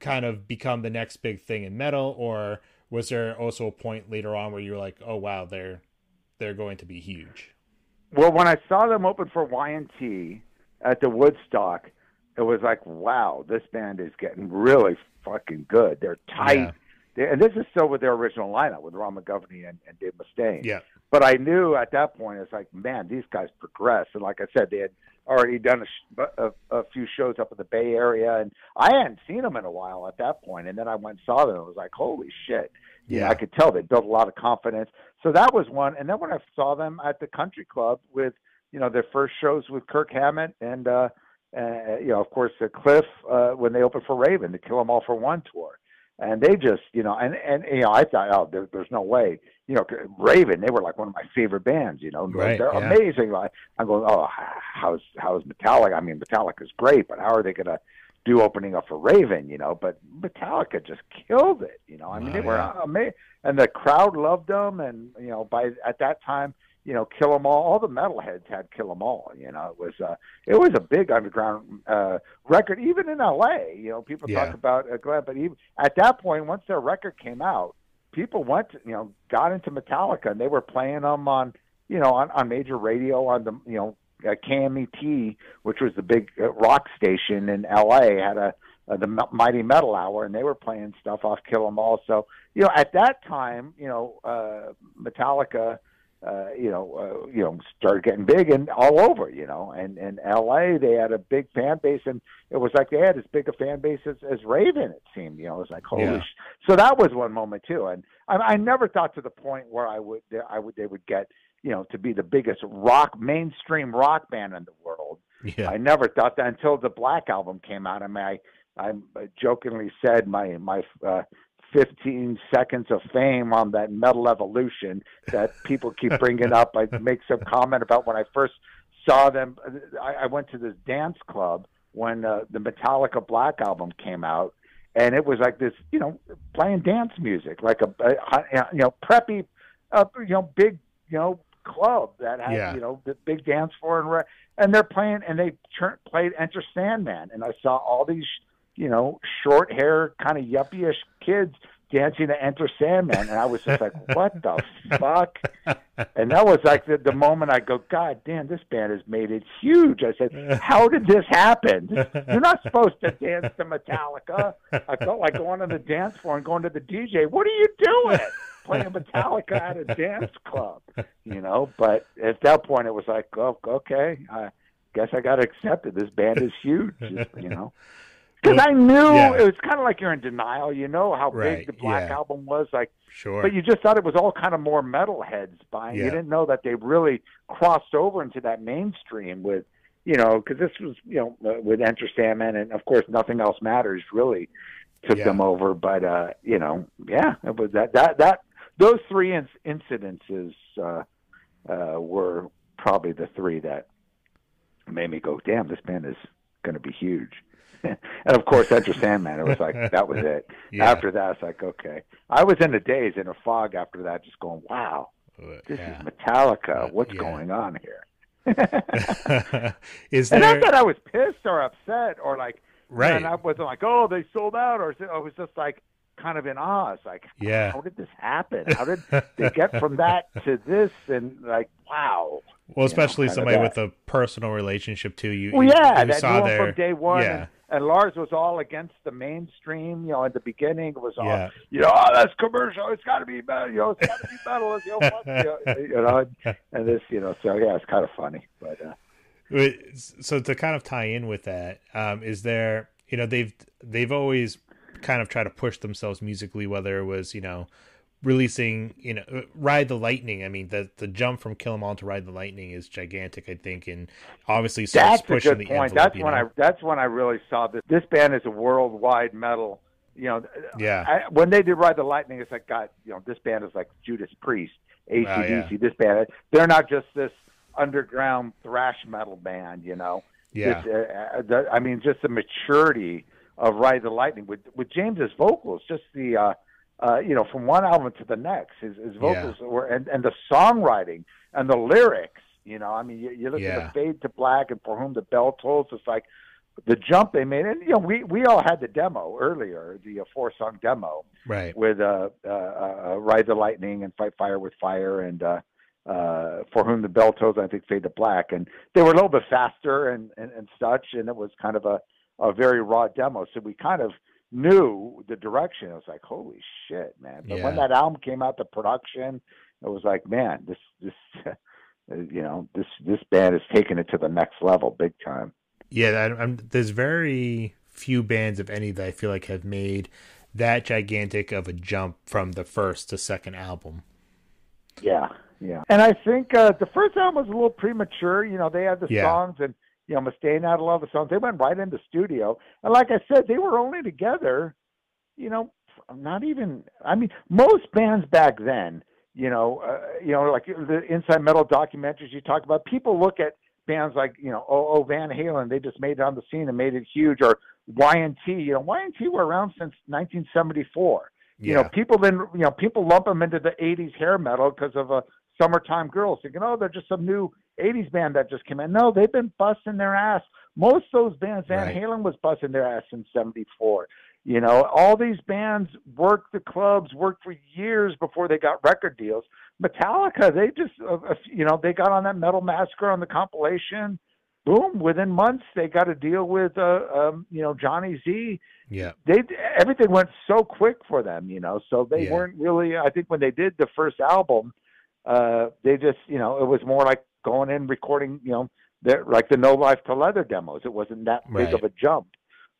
kind of become the next big thing in metal, or was there also a point later on where you were like, "Oh wow, they're they're going to be huge"? Well, when I saw them open for Y&T at the Woodstock, it was like, wow, this band is getting really fucking good. They're tight. Yeah. They, and this is still with their original lineup with Ron McGovney and, and Dave Mustaine. Yeah, But I knew at that point, it's like, man, these guys progress. And like I said, they had already done a, sh- a, a few shows up in the Bay Area, and I hadn't seen them in a while at that point. And then I went and saw them. It was like, holy shit. Yeah. I could tell they built a lot of confidence. So that was one. And then when I saw them at the country club with, you know, their first shows with Kirk Hammett and, uh, uh, you know, of course, uh, Cliff uh, when they opened for Raven, the Kill 'Em All for One tour, and they just, you know, and and you know, I thought, oh, there, there's no way, you know, Raven, they were like one of my favorite bands, you know, Right, they're yeah. amazing. Like, I'm going, oh, how's how's Metallica? I mean, Metallica's great, but how are they gonna do opening up for Raven? You know, but Metallica just killed it. You know, I mean, Oh, they were yeah. amazing, and the crowd loved them, and you know, by at that time you know, Kill 'Em All. All the metalheads had Kill 'Em All. You know, it was uh, it was a big underground uh, record, even in L.A. You know, people Yeah. talk about uh, Glenn, but even at that point, once their record came out, people went, to, you know, got into Metallica, and they were playing them on, you know, on, on major radio on the, you know, uh, KMET, which was the big uh, rock station in L.A. had a uh, the Mighty Metal Hour, and they were playing stuff off Kill 'Em All. So, you know, at that time, you know, uh, Metallica uh, you know, uh, you know, started getting big and all over, you know, and in L.A. they had a big fan base, and it was like they had as big a fan base as, as Raven. It seemed, you know, it was like holy. Yeah. Sh- so that was one moment too, and I, I never thought to the point where I would, I would, they would get, you know, to be the biggest rock mainstream rock band in the world. yeah, I never thought that until the Black album came out. I mean, I I jokingly said my my uh, 15 seconds of fame on that Metal Evolution that people keep <laughs> bringing up. I make some comment about when I first saw them. I, I went to this dance club when uh, the Metallica Black album came out, and it was like this, you know, playing dance music, like a, a you know preppy, uh, you know, big, you know, club that had Yeah. you know the big dance floor and re- and they're playing and they turn, played Enter Sandman, and I saw all these, you know, short hair, kind of yuppie-ish kids dancing to Enter Sandman, and I was just like, <laughs> what the fuck? And that was like the, the moment I go, God damn, this band has made it huge. I said, How did this happen? You're not supposed to dance to Metallica. I felt like going on the dance floor and going to the DJ. What are you doing? Playing Metallica at a dance club, you know. But at that point, it was like, oh, okay, I guess I got to accept it. This band is huge, you know. <laughs> Because I knew Yeah. it was kind of like you're in denial. You know how Right, big the Black yeah. album was. Like Sure. but you just thought it was all kind of more metalheads buying. Yeah. You didn't know that they really crossed over into that mainstream with, you know, because this was, you know, uh, with Enter Sandman and of course Nothing Else Matters really took Yeah. them over. But uh, you know, yeah, it was that that that those three inc- incidences uh, uh, were probably the three that made me go, damn, this band is going to be huge. <laughs> and of course, Enter Sandman, it was like <laughs> that was it. Yeah. After that, it's like okay. I was in a daze, in a fog after that, just going, "Wow, this yeah. is Metallica. What's yeah. going on here?" <laughs> is and not that I was pissed or upset or like, right? and I wasn't like, "Oh, they sold out," or I was just like, kind of in awe. It's like, Yeah. how did this happen? How did <laughs> they get from that to this? And like, wow. well, especially kind of somebody with a personal relationship to you. Well, yeah, you that saw their from day one. Yeah. And, and Lars was all against the mainstream. You know, at the beginning, it was all, Yeah. you know, oh, that's commercial. It's got to be metal. You know, it's got to be metal. You know, <laughs> you know, and- and this, you know, so yeah, it's kind of funny. But uh, So to kind of tie in with that, um, is there you know they've they've always kind of try to push themselves musically, whether it was you know releasing you know uh, Ride the Lightning. I mean the the jump from Kill 'Em All to Ride the Lightning is gigantic, I think, and obviously starts that's a pushing good the point. envelope. That's when know? I that's when I really saw this. This band is a worldwide metal. You know, Yeah. I, when they did Ride the Lightning, it's like God. You know, this band is like Judas Priest, ACDC. Oh, yeah. This band, they're not just this underground thrash metal band. You know, yeah uh, uh, the, I mean, just the maturity of Ride the Lightning with with James's vocals, just the uh, uh, you know from one album to the next, his, his vocals were and and the songwriting and the lyrics. You know, I mean, you, you listen Yeah. to Fade to Black and For Whom the Bell Tolls. It's like the jump they made, and you know, we we all had the demo earlier, the uh, four song demo right with uh, uh, uh, Ride the Lightning and Fight Fire with Fire and uh, uh, For Whom the Bell Tolls, I think Fade to Black. And they were a little bit faster and, and, and such, and it was kind of a, a very raw demo. So we kind of knew the direction. It was like, holy shit, man. But when that album came out, the production, it was like, man, this, this, <laughs> you know, this, this band is taking it to the next level big time. yeah. I'm, there's very few bands, if any, that I feel like have made that gigantic of a jump from the first to second album. Yeah, yeah. And I think uh, the first album was a little premature. You know, they had the Yeah. songs, and you know, Mustaine had a lot of songs. They went right into studio, and like I said, they were only together. You know, not even. I mean, most bands back then. You know, uh, you know, like the Inside Metal documentaries you talk about. People look at bands like you know, oh, oh Van Halen. They just made it on the scene and made it huge, or Y&T. You know, Y&T were around since 1974 you know, people then, you know, people lump them into the 80s hair metal because of a summertime girls thinking, oh, they're just some new 80s band that just came in. No, they've been busting their ass. Most of those bands, Van Right. Halen was busting their ass in 74. You know, all these bands worked the clubs, worked for years before they got record deals. Metallica, they just, uh, uh, you know, they got on that Metal Massacre on the compilation. Boom! Within months, they got a deal with, uh, um, you know, Johnny Z Yeah. they everything went so quick for them, you know. So they Yeah. weren't really. I think when they did the first album, uh, they just, you know, it was more like going in recording, you know, their like the No Life 'til Leather demos. It wasn't that big Right. of a jump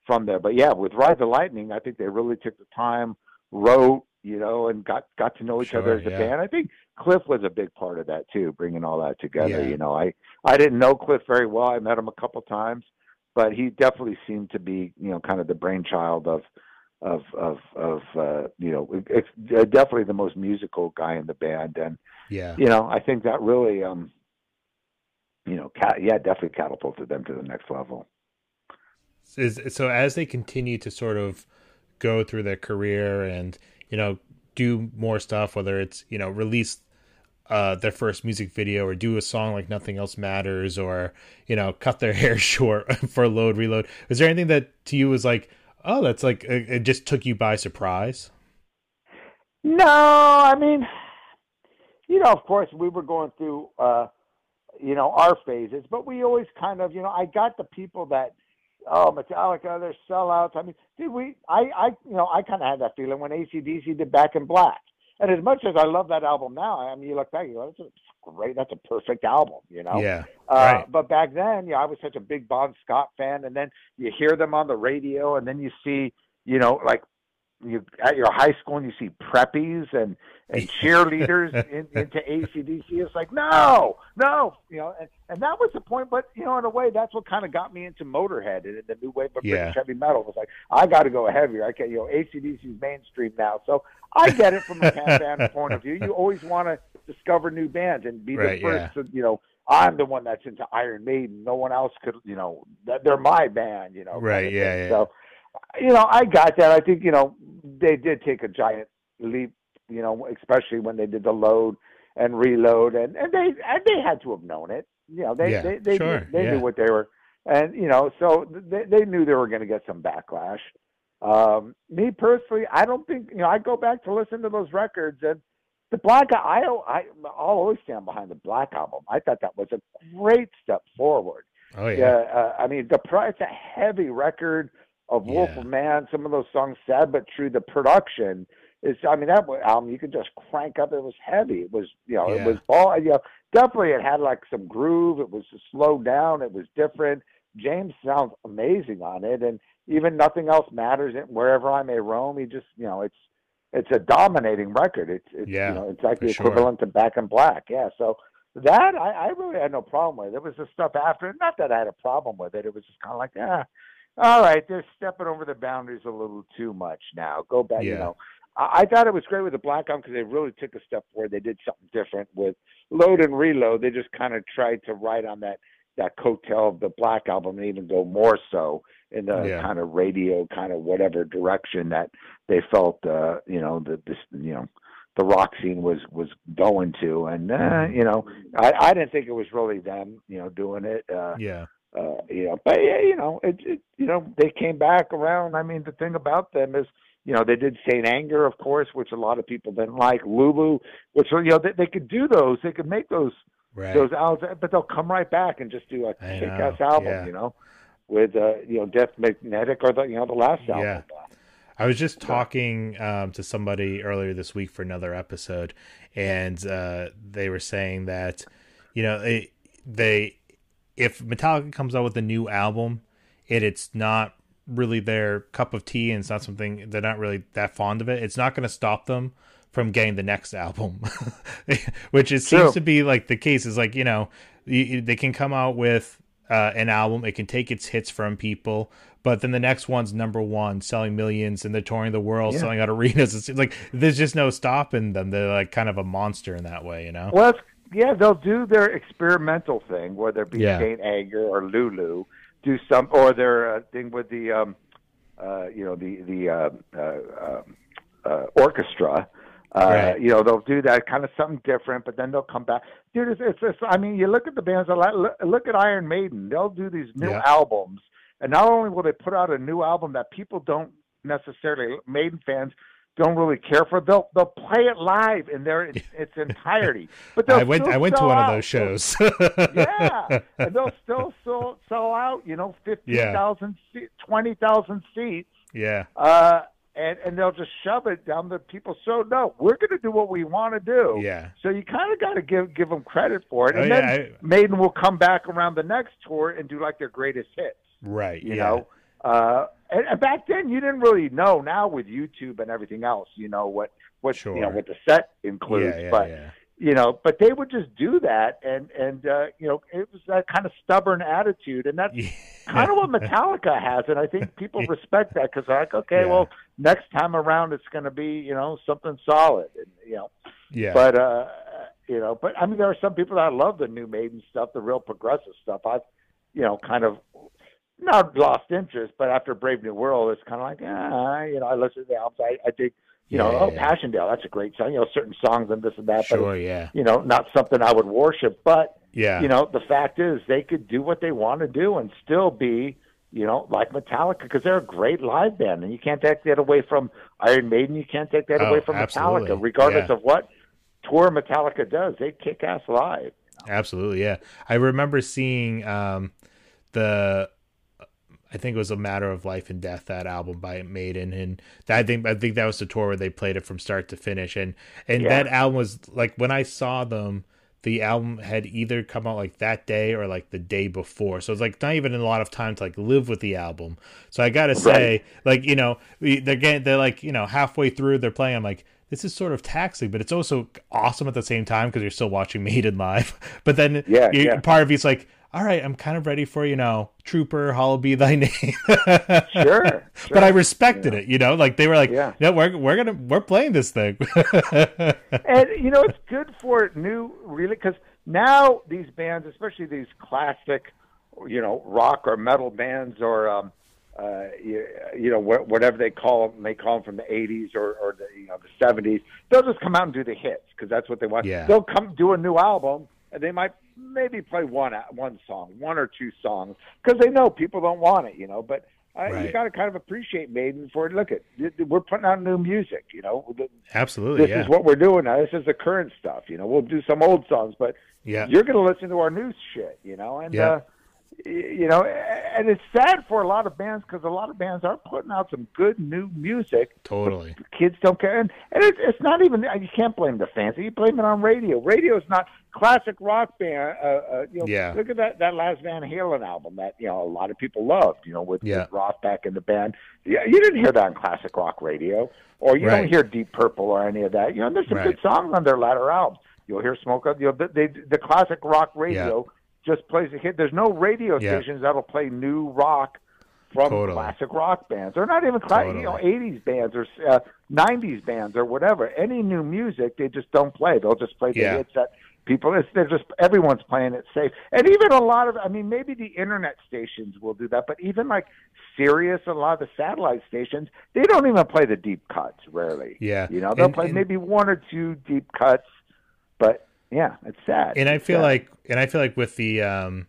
from there. But yeah, with Ride the Lightning, I think they really took the time, wrote, you know, and got got to know each other as a yeah. band. I think Cliff was a big part of that too, bringing all that together. Yeah. You know, I I didn't know Cliff very well. I met him a couple times, but he definitely seemed to be you know kind of the brainchild of of of of uh, you know it's definitely the most musical guy in the band, and yeah, you know I think that really um you know cat, yeah definitely catapulted them to the next level. Is, so as they continue to sort of go through their career and you know do more stuff, whether it's you know release uh, their first music video or do a song like Nothing Else Matters or, you know, cut their <laughs> hair short for load, reload. Was there anything that to you was like, oh, that's like, it just took you by surprise? No, I mean, you know, of course, we were going through, uh, you know, our phases, but we always kind of, you know, I got the people that, oh, Metallica, they're sellouts. I mean, did we, I, I, you know, I kind of had that feeling when ACDC did Back in Black. And as much as I love that album now, I mean, you look back, you go, that's a great, that's a perfect album, you know? Yeah. Uh, right. But back then, yeah, I was such a big Bon Scott fan. And then you hear them on the radio, and then you see, you know, like you at your high school and you see preppies and and cheerleaders <laughs> in, into ACDC. It's like no, no, you know, and, and that was the point. But you know, in a way, that's what kind of got me into Motorhead and the new wave of Yeah. British heavy metal. It was like I got to go heavier. I can't, you know, ACDC's mainstream now, so I get it from a fan <laughs> point of view. You always want to discover new bands and be Right, the first. To, you know, I'm the one that's into Iron Maiden. No one else could. You know, they're my band. You know, kind Right, of yeah, yeah. So, you know, I got that. I think you know they did take a giant leap. You know, especially when they did the load and reload, and and they and they had to have known it. You know, they Yeah, they they, sure, knew, they yeah. knew what they were, and you know, so they they knew they were going to get some backlash. Um, me personally, I don't think you know. I go back to listen to those records and the Black. I I I'll always stand behind the Black album. I thought that was a great step forward. Oh yeah. Yeah, uh, I mean the it's a heavy record of Wolf Yeah. of Man. Some of those songs, sad but true. The production is, I mean, that album you could just crank up. It was heavy. It was, you know, Yeah. it was all, you know, definitely it had like some groove. It was slowed down. It was different. James sounds amazing on it, and even nothing else matters. And wherever I may roam, he just, you know, it's it's a dominating record. It's, it's Yeah, you know, it's like the sure. equivalent to Back in Black. Yeah, so that I, I really had no problem with. It was the stuff after. it. Not that I had a problem with it. It was just kind of like, yeah, all right, they're stepping over the boundaries a little too much now. Go back, you know. I, I thought it was great with the Black Album because they really took a step forward. They did something different with Load and Reload. They just kind of tried to ride on that that coattail of the Black Album and even go more so in the Yeah. kind of radio kind of whatever direction that they felt, uh, you know, the this, you know, the rock scene was was going to. And uh, you know, I, I didn't think it was really them, you know, doing it. Uh, Yeah. Uh, you know, but yeah, you know, it, it, you know, they came back around. I mean, the thing about them is, you know, they did Saint Anger, of course, which a lot of people didn't like. Lulu, which you know, they, they could do those. They could make those Right. those albums, but they'll come right back and just do a kick-ass album, yeah. you know, with uh, you know, Death Magnetic or the you know the last album. Yeah. I was just talking um, to somebody earlier this week for another episode, and uh, they were saying that you know they, they if Metallica comes out with a new album, and it's not really their cup of tea, and it's not something they're not really that fond of it, it's not going to stop them from getting the next album, <laughs> which it True. seems to be like the case. Is like you know you, they can come out with uh, an album, it can take its hits from people, but then the next one's number one, selling millions, and they're touring the world, Yeah. selling out arenas. It's like there's just no stopping them. They're like kind of a monster in that way, you know? Well, it's, yeah, they'll do their experimental thing, whether it be Yeah. Saint Anger or Lulu, do some or their uh, thing with the, um, uh, you know, the the uh, uh, uh, orchestra. Uh, Right. You know, they'll do that kind of something different, but then they'll come back. Dude, it's, it's, it's I mean, you look at the bands. that like- Look, look at Iron Maiden. They'll do these new Yeah. albums, and not only will they put out a new album that people don't necessarily Maiden fans don't really care for, they'll they'll play it live in their <laughs> its entirety. But I went I went to one out. of those shows. yeah, <laughs> and they'll still sell, sell out. You know, fifteen thousand, twenty thousand seats. yeah. Uh, and and they'll just shove it down the people's throat. No, we're going to do what we want to do. Yeah. So you kind of got to give give them credit for it, Oh, and yeah, then I- Maiden will come back around the next tour and do like their greatest hits. Right. You yeah. know, uh, and, and back then you didn't really know. Now with YouTube and everything else, you know what what Sure. you know what the set includes. Yeah, yeah, but yeah. you know, but they would just do that, and and uh, you know, it was that kind of stubborn attitude, and that's kind of what <laughs> Metallica has, and I think people respect that because they're like, okay, well, next time around it's going to be you know something solid, and you know, Yeah. but uh, you know, but I mean, there are some people that love the new Maiden stuff, the real progressive stuff. I've, you know, kind of not lost interest, but after Brave New World, it's kind of like, ah, you know, I listen to the albums. I, I dig, you know, Yeah, oh, yeah. Passchendaele, that's a great song. You know, certain songs and this and that, but. Yeah. you know, not something I would worship. But Yeah. you know, the fact is, they could do what they want to do and still be, you know, like Metallica because they're a great live band, and you can't take that away from Iron Maiden. You can't take that Oh, away from absolutely. Metallica, regardless Yeah. of what tour Metallica does. They kick ass live. Absolutely, yeah. I remember seeing um, the, I think it was a matter of life and death that album by Maiden, and that, I think I think that was the tour where they played it from start to finish, and and Yeah. that album was like when I saw them. The album had either come out like that day or like the day before, so it's like not even a lot of time to like live with the album. So I gotta say, like you know, they're getting they're like you know halfway through they're playing. I'm like, this is sort of taxing, but it's also awesome at the same time because you're still watching Maiden live. <laughs> But then Yeah, you, yeah. part of you's like, all right, I'm kind of ready for you know, Trooper, Hallowed be Thy <laughs> Name. Sure, But I sure. respected it, you know, like they were like, Yeah. no, we're we're gonna we're playing this thing. <laughs> and you know it's good for new really because now these bands especially these classic you know rock or metal bands or um uh you, you know wh- whatever they call them they call them from the 80s or or the you know the 70s they'll just come out and do the hits because that's what they want Yeah. they'll come do a new album and they might maybe play one one song one or two songs because they know people don't want it you know but uh, you got to kind of appreciate Maiden for it. look at we're putting out new music you know Absolutely, this yeah, is what we're doing now. This is the current stuff. You know, we'll do some old songs, but yeah, you're going to listen to our new shit. You know, and Yeah. uh, you know, and it's sad for a lot of bands because a lot of bands are putting out some good new music. totally, Kids don't care, and, and it's, it's not even. You can't blame the fans. You blame it on radio. Radio is not classic rock band. Uh, uh, you know, Yeah. look at that that last Van Halen album that you know a lot of people loved. You know, with, Yeah. with Roth back in the band. Yeah, you didn't hear that on classic rock radio, or you Right. don't hear Deep Purple or any of that. You know, there's some Right. good songs on their latter albums. You'll hear Smoke. You know, the, they, the classic rock radio just plays a hit. There's no radio Yeah. stations that'll play new rock from Totally. classic rock bands, or not even cla- you know '80s bands or uh, '90s bands or whatever. Any new music, they just don't play. They'll just play the Yeah. hits that people. It's, they're just everyone's playing it safe, and even a lot of. I mean, maybe the internet stations will do that, but even like Sirius, a lot of the satellite stations, they don't even play the deep cuts. Rarely, Yeah. You know, they'll And- play and- maybe one or two deep cuts, but yeah, it's sad. and I It's feel sad. like, and I feel like with the, um,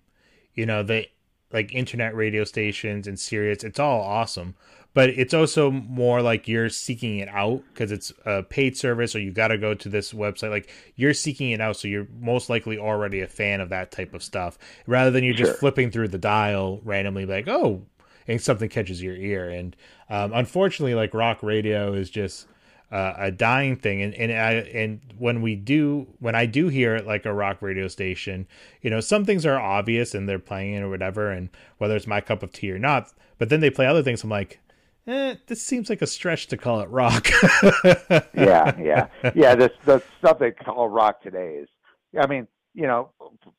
you know, the like internet radio stations and Sirius, it's all awesome, but it's also more like you're seeking it out because it's a paid service or you got to go to this website. Like you're seeking it out, so you're most likely already a fan of that type of stuff, rather than you're just flipping through the dial randomly, like oh, and something catches your ear. And um, unfortunately, like rock radio is just uh, a dying thing and and I, and when we do when I do hear it like a rock radio station, you know, some things are obvious and they're playing it or whatever, and whether it's my cup of tea or not, but then they play other things. I'm like, eh, this seems like a stretch to call it rock. <laughs> yeah, yeah, yeah. The the stuff they call rock today is, I mean, you know,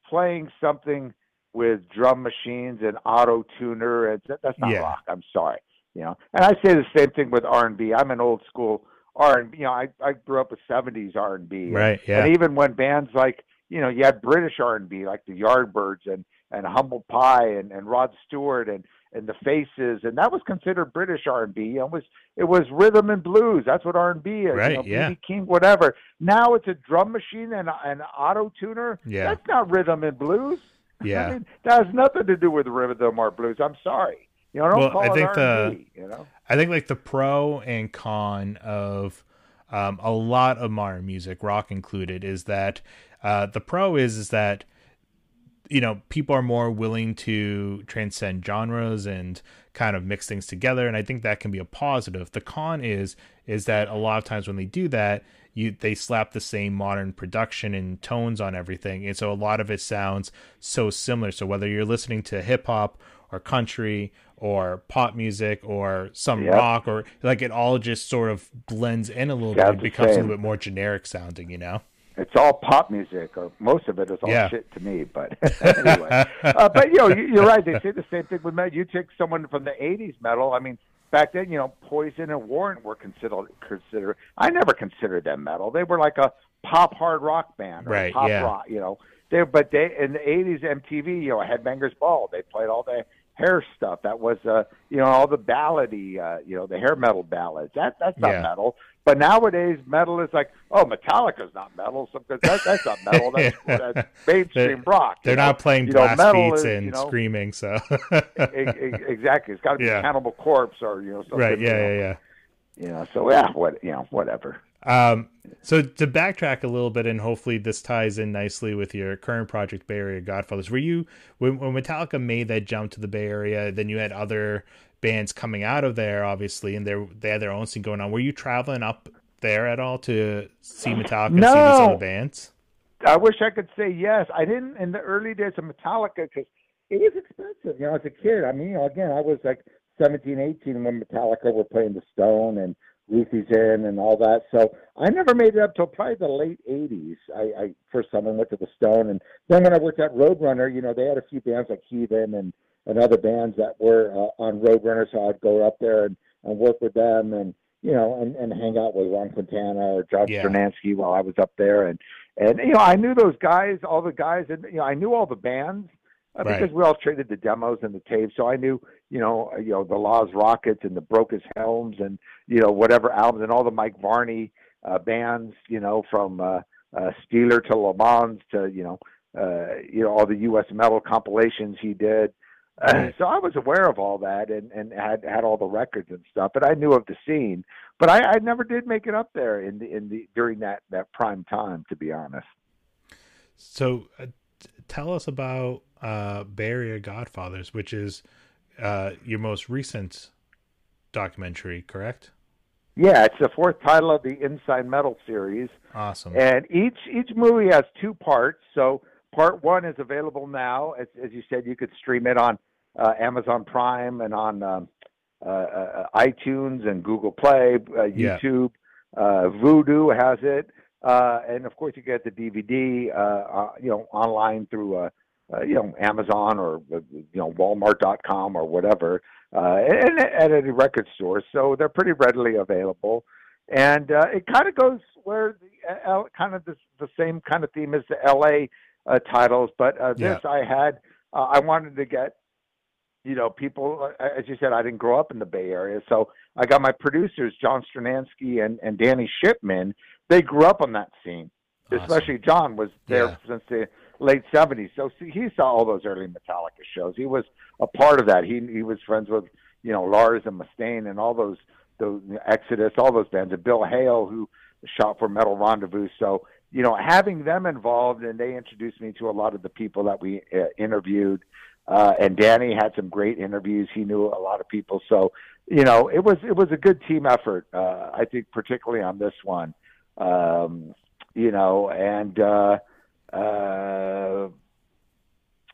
playing something with drum machines and auto tuner. That's not Yeah. rock. I'm sorry, you know. And I say the same thing with R and B. I'm an old school R and You know, I I grew up with '70s R and B. Right, yeah. And even when bands like you know you had British R and B like the Yardbirds and and Humble Pie and and Rod Stewart and and the Faces and that was considered British R and B. It was it was rhythm and blues. That's what R and B is. Right, You know, yeah. B.B. King, whatever. Now it's a drum machine and an auto tuner. Yeah. That's not rhythm and blues. <laughs> Yeah. I mean, that has nothing to do with rhythm or blues. I'm sorry. You know, Well, I think the- R&B, you know. I think like the pro and con of um, a lot of modern music, rock included, is that uh, the pro is is that you know people are more willing to transcend genres and kind of mix things together, and I think that can be a positive. The con is is that a lot of times when they do that, you they slap the same modern production and tones on everything, and so a lot of it sounds so similar. So whether you're listening to hip hop or country or pop music or some Yep. rock or like it all just sort of blends in a little bit and becomes a little bit more generic sounding, you know? it's all pop music, or most of it is all Yeah. shit to me. But <laughs> anyway, uh, but you know, you- you're right. They say the same thing with metal. You take someone from the '80s metal. I mean, back then, you know, Poison and Warrant were considered considered. I never considered them metal. They were like a pop hard rock band, or Right, Pop yeah. rock. You know, they but they in the '80s MTV, you know, Headbangers Ball. They played all the hair stuff. That was, uh, you know, all the ballady, uh, you know, the hair metal ballads. That that's not Yeah. metal. But nowadays, metal is like, oh, Metallica's not metal. So because that, that's not metal. That's, <laughs> that's mainstream rock. They're know? not playing You know, blast metal beats is, and you know, screaming. So exactly. It's got to be <laughs> Yeah. Cannibal Corpse or you know something. right, yeah, know, yeah, yeah. You know, so yeah, what you know, whatever. Um, so to backtrack a little bit, and hopefully this ties in nicely with your current project, Bay Area Godfathers. Were you when, when Metallica made that jump to the Bay Area? Then you had other bands coming out of there, obviously, and they they had their own scene going on. Were you traveling up there at all to see Metallica, and see these No. other bands? I wish I could say yes. I didn't in the early days of Metallica because it was expensive. You know, as a kid, I mean, you know, again, I was like 17, 18 when Metallica were playing the Stone and Ruthie's Inn and all that. So I never made it up till probably the late 80s. I, I first time I went to the Stone, and then when I worked at Roadrunner, you know, they had a few bands like Heathen and and other bands that were uh, on Roadrunner, so I'd go up there and, and work with them and you know and, and hang out with Ron Quintana or Josh Yeah. Strednansky while I was up there and and you know I knew those guys, all the guys, and you know I knew all the bands uh, Right. because we all traded the demos and the tapes. So I knew you know uh, you know the Laaz Rockits and the Brocas Helms and you know whatever albums and all the Mike Varney uh, bands. You know from uh, uh, Steeler to Le Mans to you know uh, you know all the U.S. metal compilations he did. Uh, <clears throat> Right. so I was aware of all that and and had had all the records and stuff, but I knew of the scene. But I, I never did make it up there in the in the during that that prime time, to be honest. So uh, tell us about uh, Area Godfathers, which is uh, your most recent documentary, correct? Yeah, it's the fourth title of the Inside Metal series, Awesome. and each each movie has two parts. So part one is available now, as as you said, you could stream it on uh, Amazon Prime and on um, uh, uh, iTunes and Google Play, uh, Yeah. YouTube. Uh, Vudu has it, uh, and of course you get the DVD, uh, uh, you know, online through. Uh, uh, you know, Amazon or you know Walmart.com or whatever, uh, and at any record store. So they're pretty readily available, and uh, it kind of goes where the uh, kind of the, the same kind of theme as the L.A. Uh, titles, but uh, this I had uh, I wanted to get you know people uh, as you said I didn't grow up in the Bay Area, so I got my producers John Strednansky and and Danny Shipman. They grew up on that scene, Awesome. especially John was there Yeah. since the late seventies. So see, he saw all those early Metallica shows. He was a part of that. He he was friends with you know Lars and Mustaine and all those those Exodus, all those bands, and Bill Hale who shot for Metal Rendezvous. So you know having them involved, and they introduced me to a lot of the people that we uh, interviewed. Uh, and Danny had some great interviews. He knew a lot of people, so you know it was it was a good team effort. Uh, I think particularly on this one, um, you know, and uh, uh,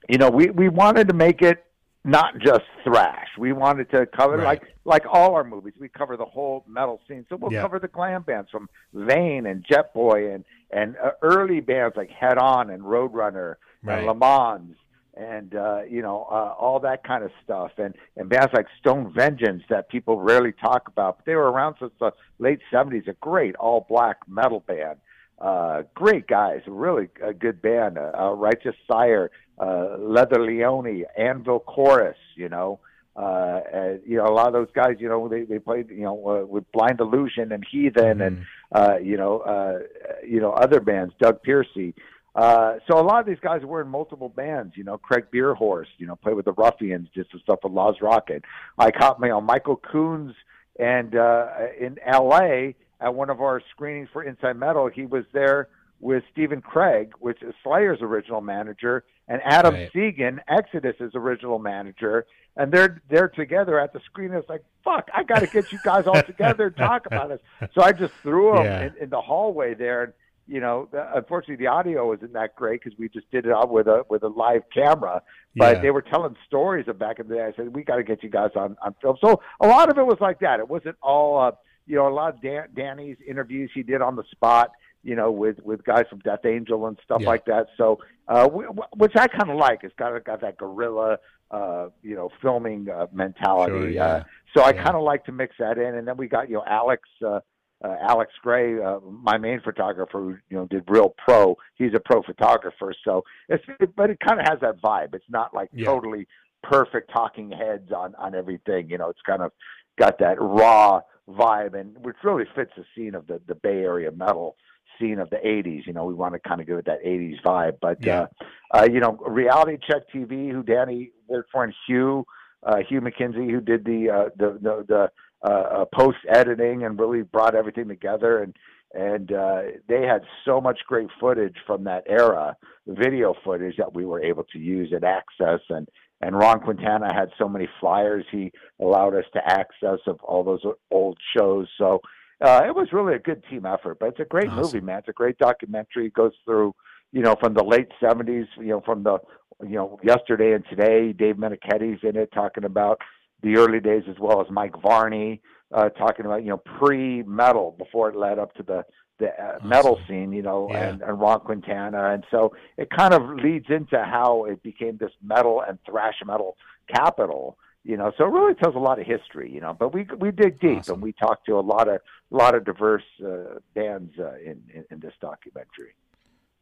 you know, we we wanted to make it not just thrash. We wanted to cover Right. like like all our movies. We cover the whole metal scene. So we'll Yeah. cover the glam bands from Vain and Jetboy and and uh, early bands like Head On and Roadrunner Right. and Le Mans and uh, you know uh, all that kind of stuff and and bands like Stone Vengeance that people rarely talk about. But they were around since the late '70s. A great all black metal band. Uh, great guys, really a good band. Uh, uh, Righteous Sire, uh, Leather Leone, Anvil Chorus. You know, uh, uh, you know a lot of those guys. You know, they they played you know uh, with Blind Illusion and Heathen and Mhm. uh, you know, uh, you know, other bands, Doug Piercy. Uh, so a lot of these guys were in multiple bands. You know, Craig Beerhorst, you know, played with the Ruffians, did some stuff with Laaz Rockit. I caught me on Michael Coons and uh, in L.A. at one of our screenings for Inside Metal. He was there with Stephen Craig, which is Slayer's original manager, and Adam Right. Segan, Exodus's original manager, and they're they're together at the screen. It's like, fuck, I got to get you guys all <laughs> together and talk about this. So I just threw them Yeah. in, in the hallway there. And, you know, the, unfortunately, the audio isn't that great because we just did it out with a with a live camera. But Yeah. they were telling stories of back in the day. I said, we got to get you guys on on film. So a lot of it was like that. It wasn't all, uh, you know, a lot of Dan, Danny's interviews he did on the spot. you know, with with guys from Death Angel and stuff Yeah. like that. So, uh, w- w- which I kind of like. It's got got that guerrilla, uh, you know, filming uh, mentality. Sure, yeah. uh, so I kind of like to mix that in, and then we got you know Alex. Uh, uh, Alex Gray, uh, my main photographer, who you know did real pro. He's a pro photographer, so it's but it kind of has that vibe. It's not like Yeah. totally perfect talking heads on on everything. You know, it's kind of got that raw vibe, and which really fits the scene of the the Bay Area metal scene of the '80s. You know, we want to kind of give it that '80s vibe. But Yeah. uh, uh, you know, Reality Check TV, who Danny worked for, and Hugh uh, Hugh McKinsey, who did the uh, the the, the uh, uh, post editing and really brought everything together, and and uh, they had so much great footage from that era, video footage that we were able to use and access, and and Ron Quintana had so many flyers he allowed us to access of all those old shows. So uh, it was really a good team effort. But it's a great Awesome. movie, man. It's a great documentary. It goes through you know from the late '70s, you know from the you know yesterday and today. Dave Meniketti's in it talking about the early days as well as Mike Varney uh, talking about you know pre metal before it led up to the the uh, metal scene, you know, Yeah. and, and Ron Quintana, and so it kind of leads into how it became this metal and thrash metal capital, you know. So it really tells a lot of history, you know. But we we dig deep Awesome. and we talk to a lot of a lot of diverse uh, bands uh, in, in in this documentary.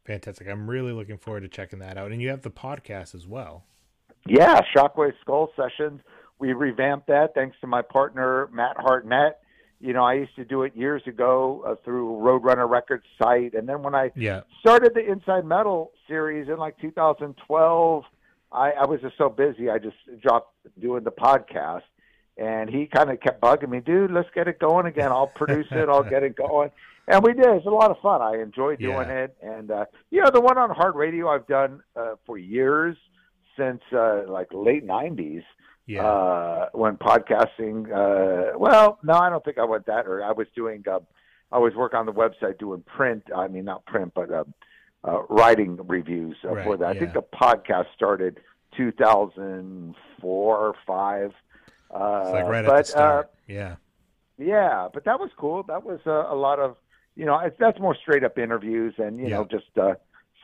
Fantastic. I'm really looking forward to checking that out. And you have the podcast as well. Yeah, Shockwave Skull Sessions. We revamped that thanks to my partner Matt Hartnett. You know, I used to do it years ago uh, through Roadrunner Records site, and then when I Yeah. started the Inside Metal series in like 2012, I, I was just so busy, I just dropped doing the podcast. And he kind of kept bugging me, dude, let's get it going again. I'll produce it, I'll get it going. And we did. It's a lot of fun. I enjoy doing Yeah. it. And, uh, you know, the one on hard radio I've done uh, for years since uh, like late 90s Yeah. uh, when podcasting. Uh, well, no, I don't think I went that. Or I was doing. Uh, I was working on the website doing print. I mean, not print, but uh, uh, writing reviews uh, Right, for that. I think the podcast started 2004 or five. Uh, it's like right but, at the start. yeah. Uh, yeah, but that was cool. That was uh, a lot of, you know, it's, that's more straight up interviews and you know just uh,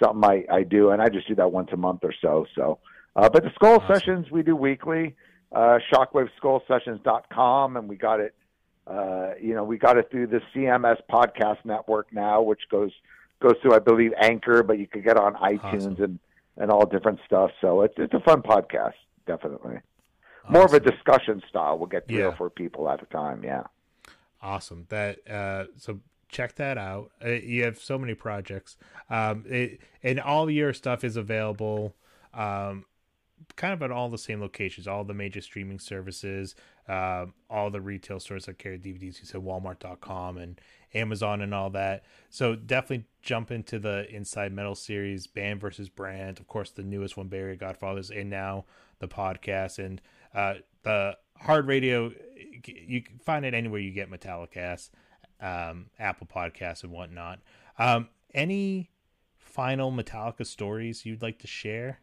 something I, I do, and I just do that once a month or so. So, uh, but the Skull Awesome. sessions we do weekly. Uh, Shockwaveskullsessions.com, and we got it. Uh, you know, we got it through the CMS podcast network now, which goes goes through, I believe, Anchor, but you can get on iTunes Awesome. and and all different stuff. So it's it's a fun podcast, definitely. More of a discussion style. We'll get three Yeah. or four people at a time. Yeah. Awesome. That uh so check that out. Uh, you have so many projects. Um it, and all your stuff is available um kind of at all the same locations, all the major streaming services, um all the retail stores that carry DVDs. You said walmart.com and Amazon and all that. So definitely jump into the Inside Metal series, Band versus Brand, of course the newest one, Bay Area Godfathers, and now the podcast and uh the hard radio you can find it anywhere you get Metallicast, um, Apple Podcasts and whatnot. Um, any final Metallica stories you'd like to share?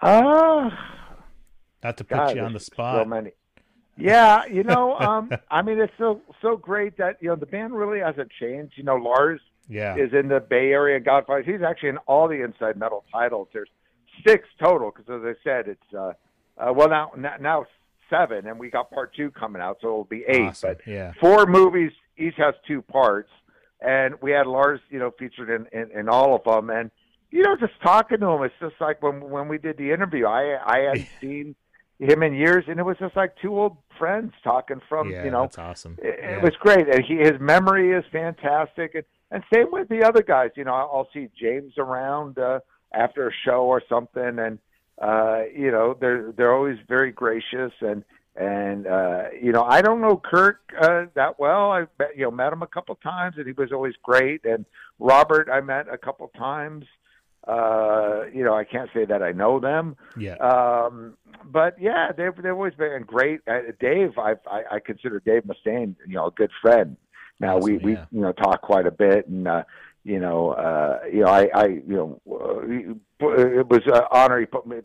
Ah. Not to put God, you on the spot. So many. Yeah, you know, <laughs> um, I mean, it's so so great that you know the band really hasn't changed. You know, Lars yeah. is in the Bay Area Godfather. He's actually in all the Inside Metal titles. There's six total because, as I said, it's uh, uh, well now now now seven, and we got part two coming out, so it'll be eight. Awesome. But yeah. four movies each has two parts and we had lars you know featured in, in in all of them and you know just talking to him it's just like when when we did the interview i i hadn't seen him in years and it was just like two old friends talking from yeah, you know that's awesome. it, Yeah. it was great and he his memory is fantastic and and same with the other guys you know i'll I'll see james around uh after a show or something and uh you know they're they're always very gracious and and uh you know i don't know kirk uh that well i met you know met him a couple times and he was always great and robert i met a couple times uh you know i can't say that i know them yeah. um, but yeah, they've they've always been great. Uh, Dave, I, I I consider Dave Mustaine, you know, a good friend. Now we Awesome, we yeah. you know talk quite a bit, and uh, you know uh, you know I I you know uh, it was an honor he put me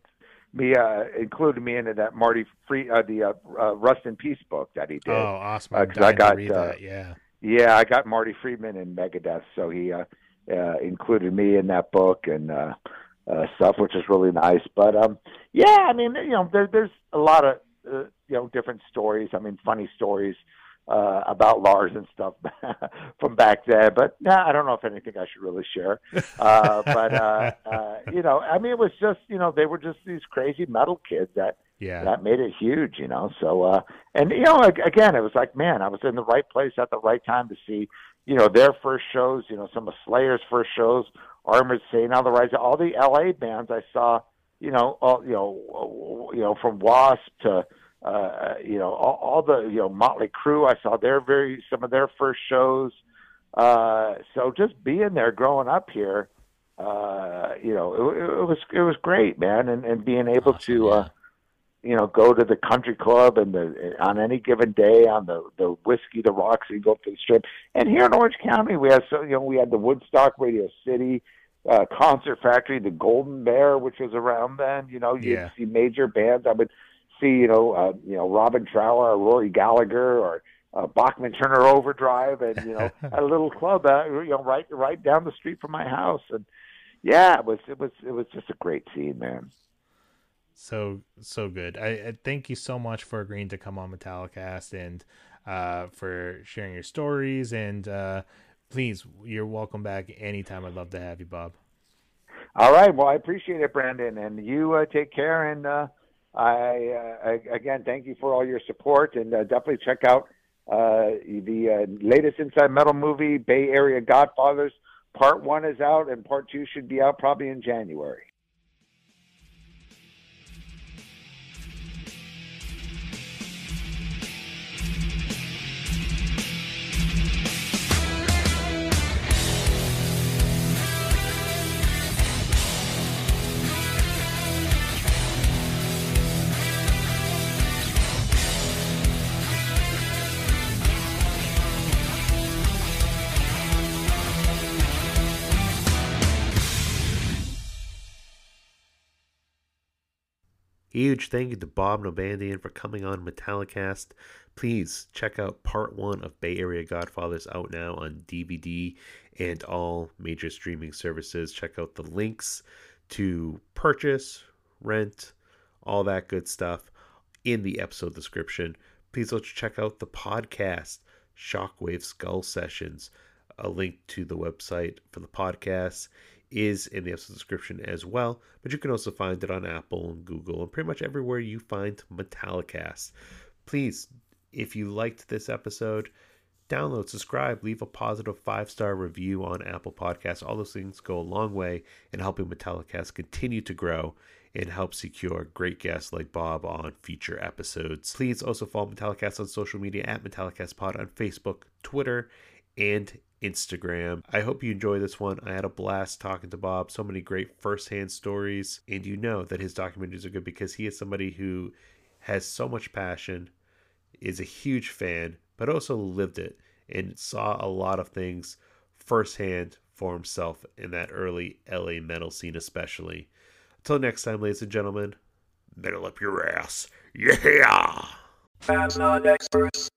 me uh, included me into that Marty Free uh, the uh, uh, Rust in Peace book that he did. oh, awesome. uh, I got, to read uh, that. Yeah. Yeah, I got Marty Friedman in Megadeth, so he uh, uh, included me in that book and uh, uh, stuff, which is really nice. But um, yeah, I mean, you know, there, there's a lot of uh, you know different stories. I mean, funny stories uh, about Lars and stuff <laughs> from back then. But nah, I don't know if anything I should really share. Uh, <laughs> but uh, uh, you know, I mean, it was just you know they were just these crazy metal kids that Yeah. that made it huge. You know, so uh, and you know, again, it was like, man, I was in the right place at the right time to see you know their first shows. You know, some of Slayer's first shows, Armored Saint, all the rise, all the L.A. bands I saw. You know, all you know, you know, from Wasp to uh, you know, all, all the, you know, Motley Crue, I saw their very, some of their first shows. Uh, so just being there growing up here, uh, you know, it, it was, it was great, man. And, and being able to, uh, you know, go to the country club and the, on any given day on the, the whiskey, the Roxy, and go up to the strip. And here in Orange County, we had, so, you know, we had the Woodstock Radio City, uh, Concert Factory, the Golden Bear, which was around then, you know, you'd Yeah. see major bands. I would, see, you know, uh, you know, Robin Trower or Rory Gallagher or uh, Bachman Turner Overdrive, and you know, <laughs> a little club, uh, you know, right right down the street from my house, and yeah, it was it was it was just a great scene, man. So so good. I, I thank you so much for agreeing to come on Metallicast and uh, for sharing your stories. And uh, please, you're welcome back anytime. I'd love to have you, Bob. All right, well, I appreciate it, Brandon, and you uh, take care, and uh, I, uh, I again thank you for all your support, and uh, definitely check out uh, the uh, latest Inside Metal movie, Bay Area Godfathers. Part one is out, and part two should be out probably in January. Huge thank you to Bob Nalbandian for coming on Metallicast. Please check out part one of Bay Area Godfathers out now on DVD and all major streaming services. Check out the links to purchase, rent, all that good stuff in the episode description. Please also check out the podcast, Shockwave Skull Sessions. A link to the website for the podcast is in the episode description as well, but you can also find it on Apple and Google and pretty much everywhere you find Metallicast. Please, if you liked this episode, download, subscribe, leave a positive five star review on Apple Podcasts. All those things go a long way in helping Metallicast continue to grow and help secure great guests like Bob on future episodes. Please also follow Metallicast on social media at MetallicastPod on Facebook, Twitter, and Instagram. I hope you enjoy this one. I had a blast talking to Bob. So many great firsthand stories. And you know that his documentaries are good because he is somebody who has so much passion, is a huge fan, but also lived it and saw a lot of things firsthand for himself in that early LA metal scene, especially. Until next time, ladies and gentlemen, metal up your ass. Yeah! Fans not experts.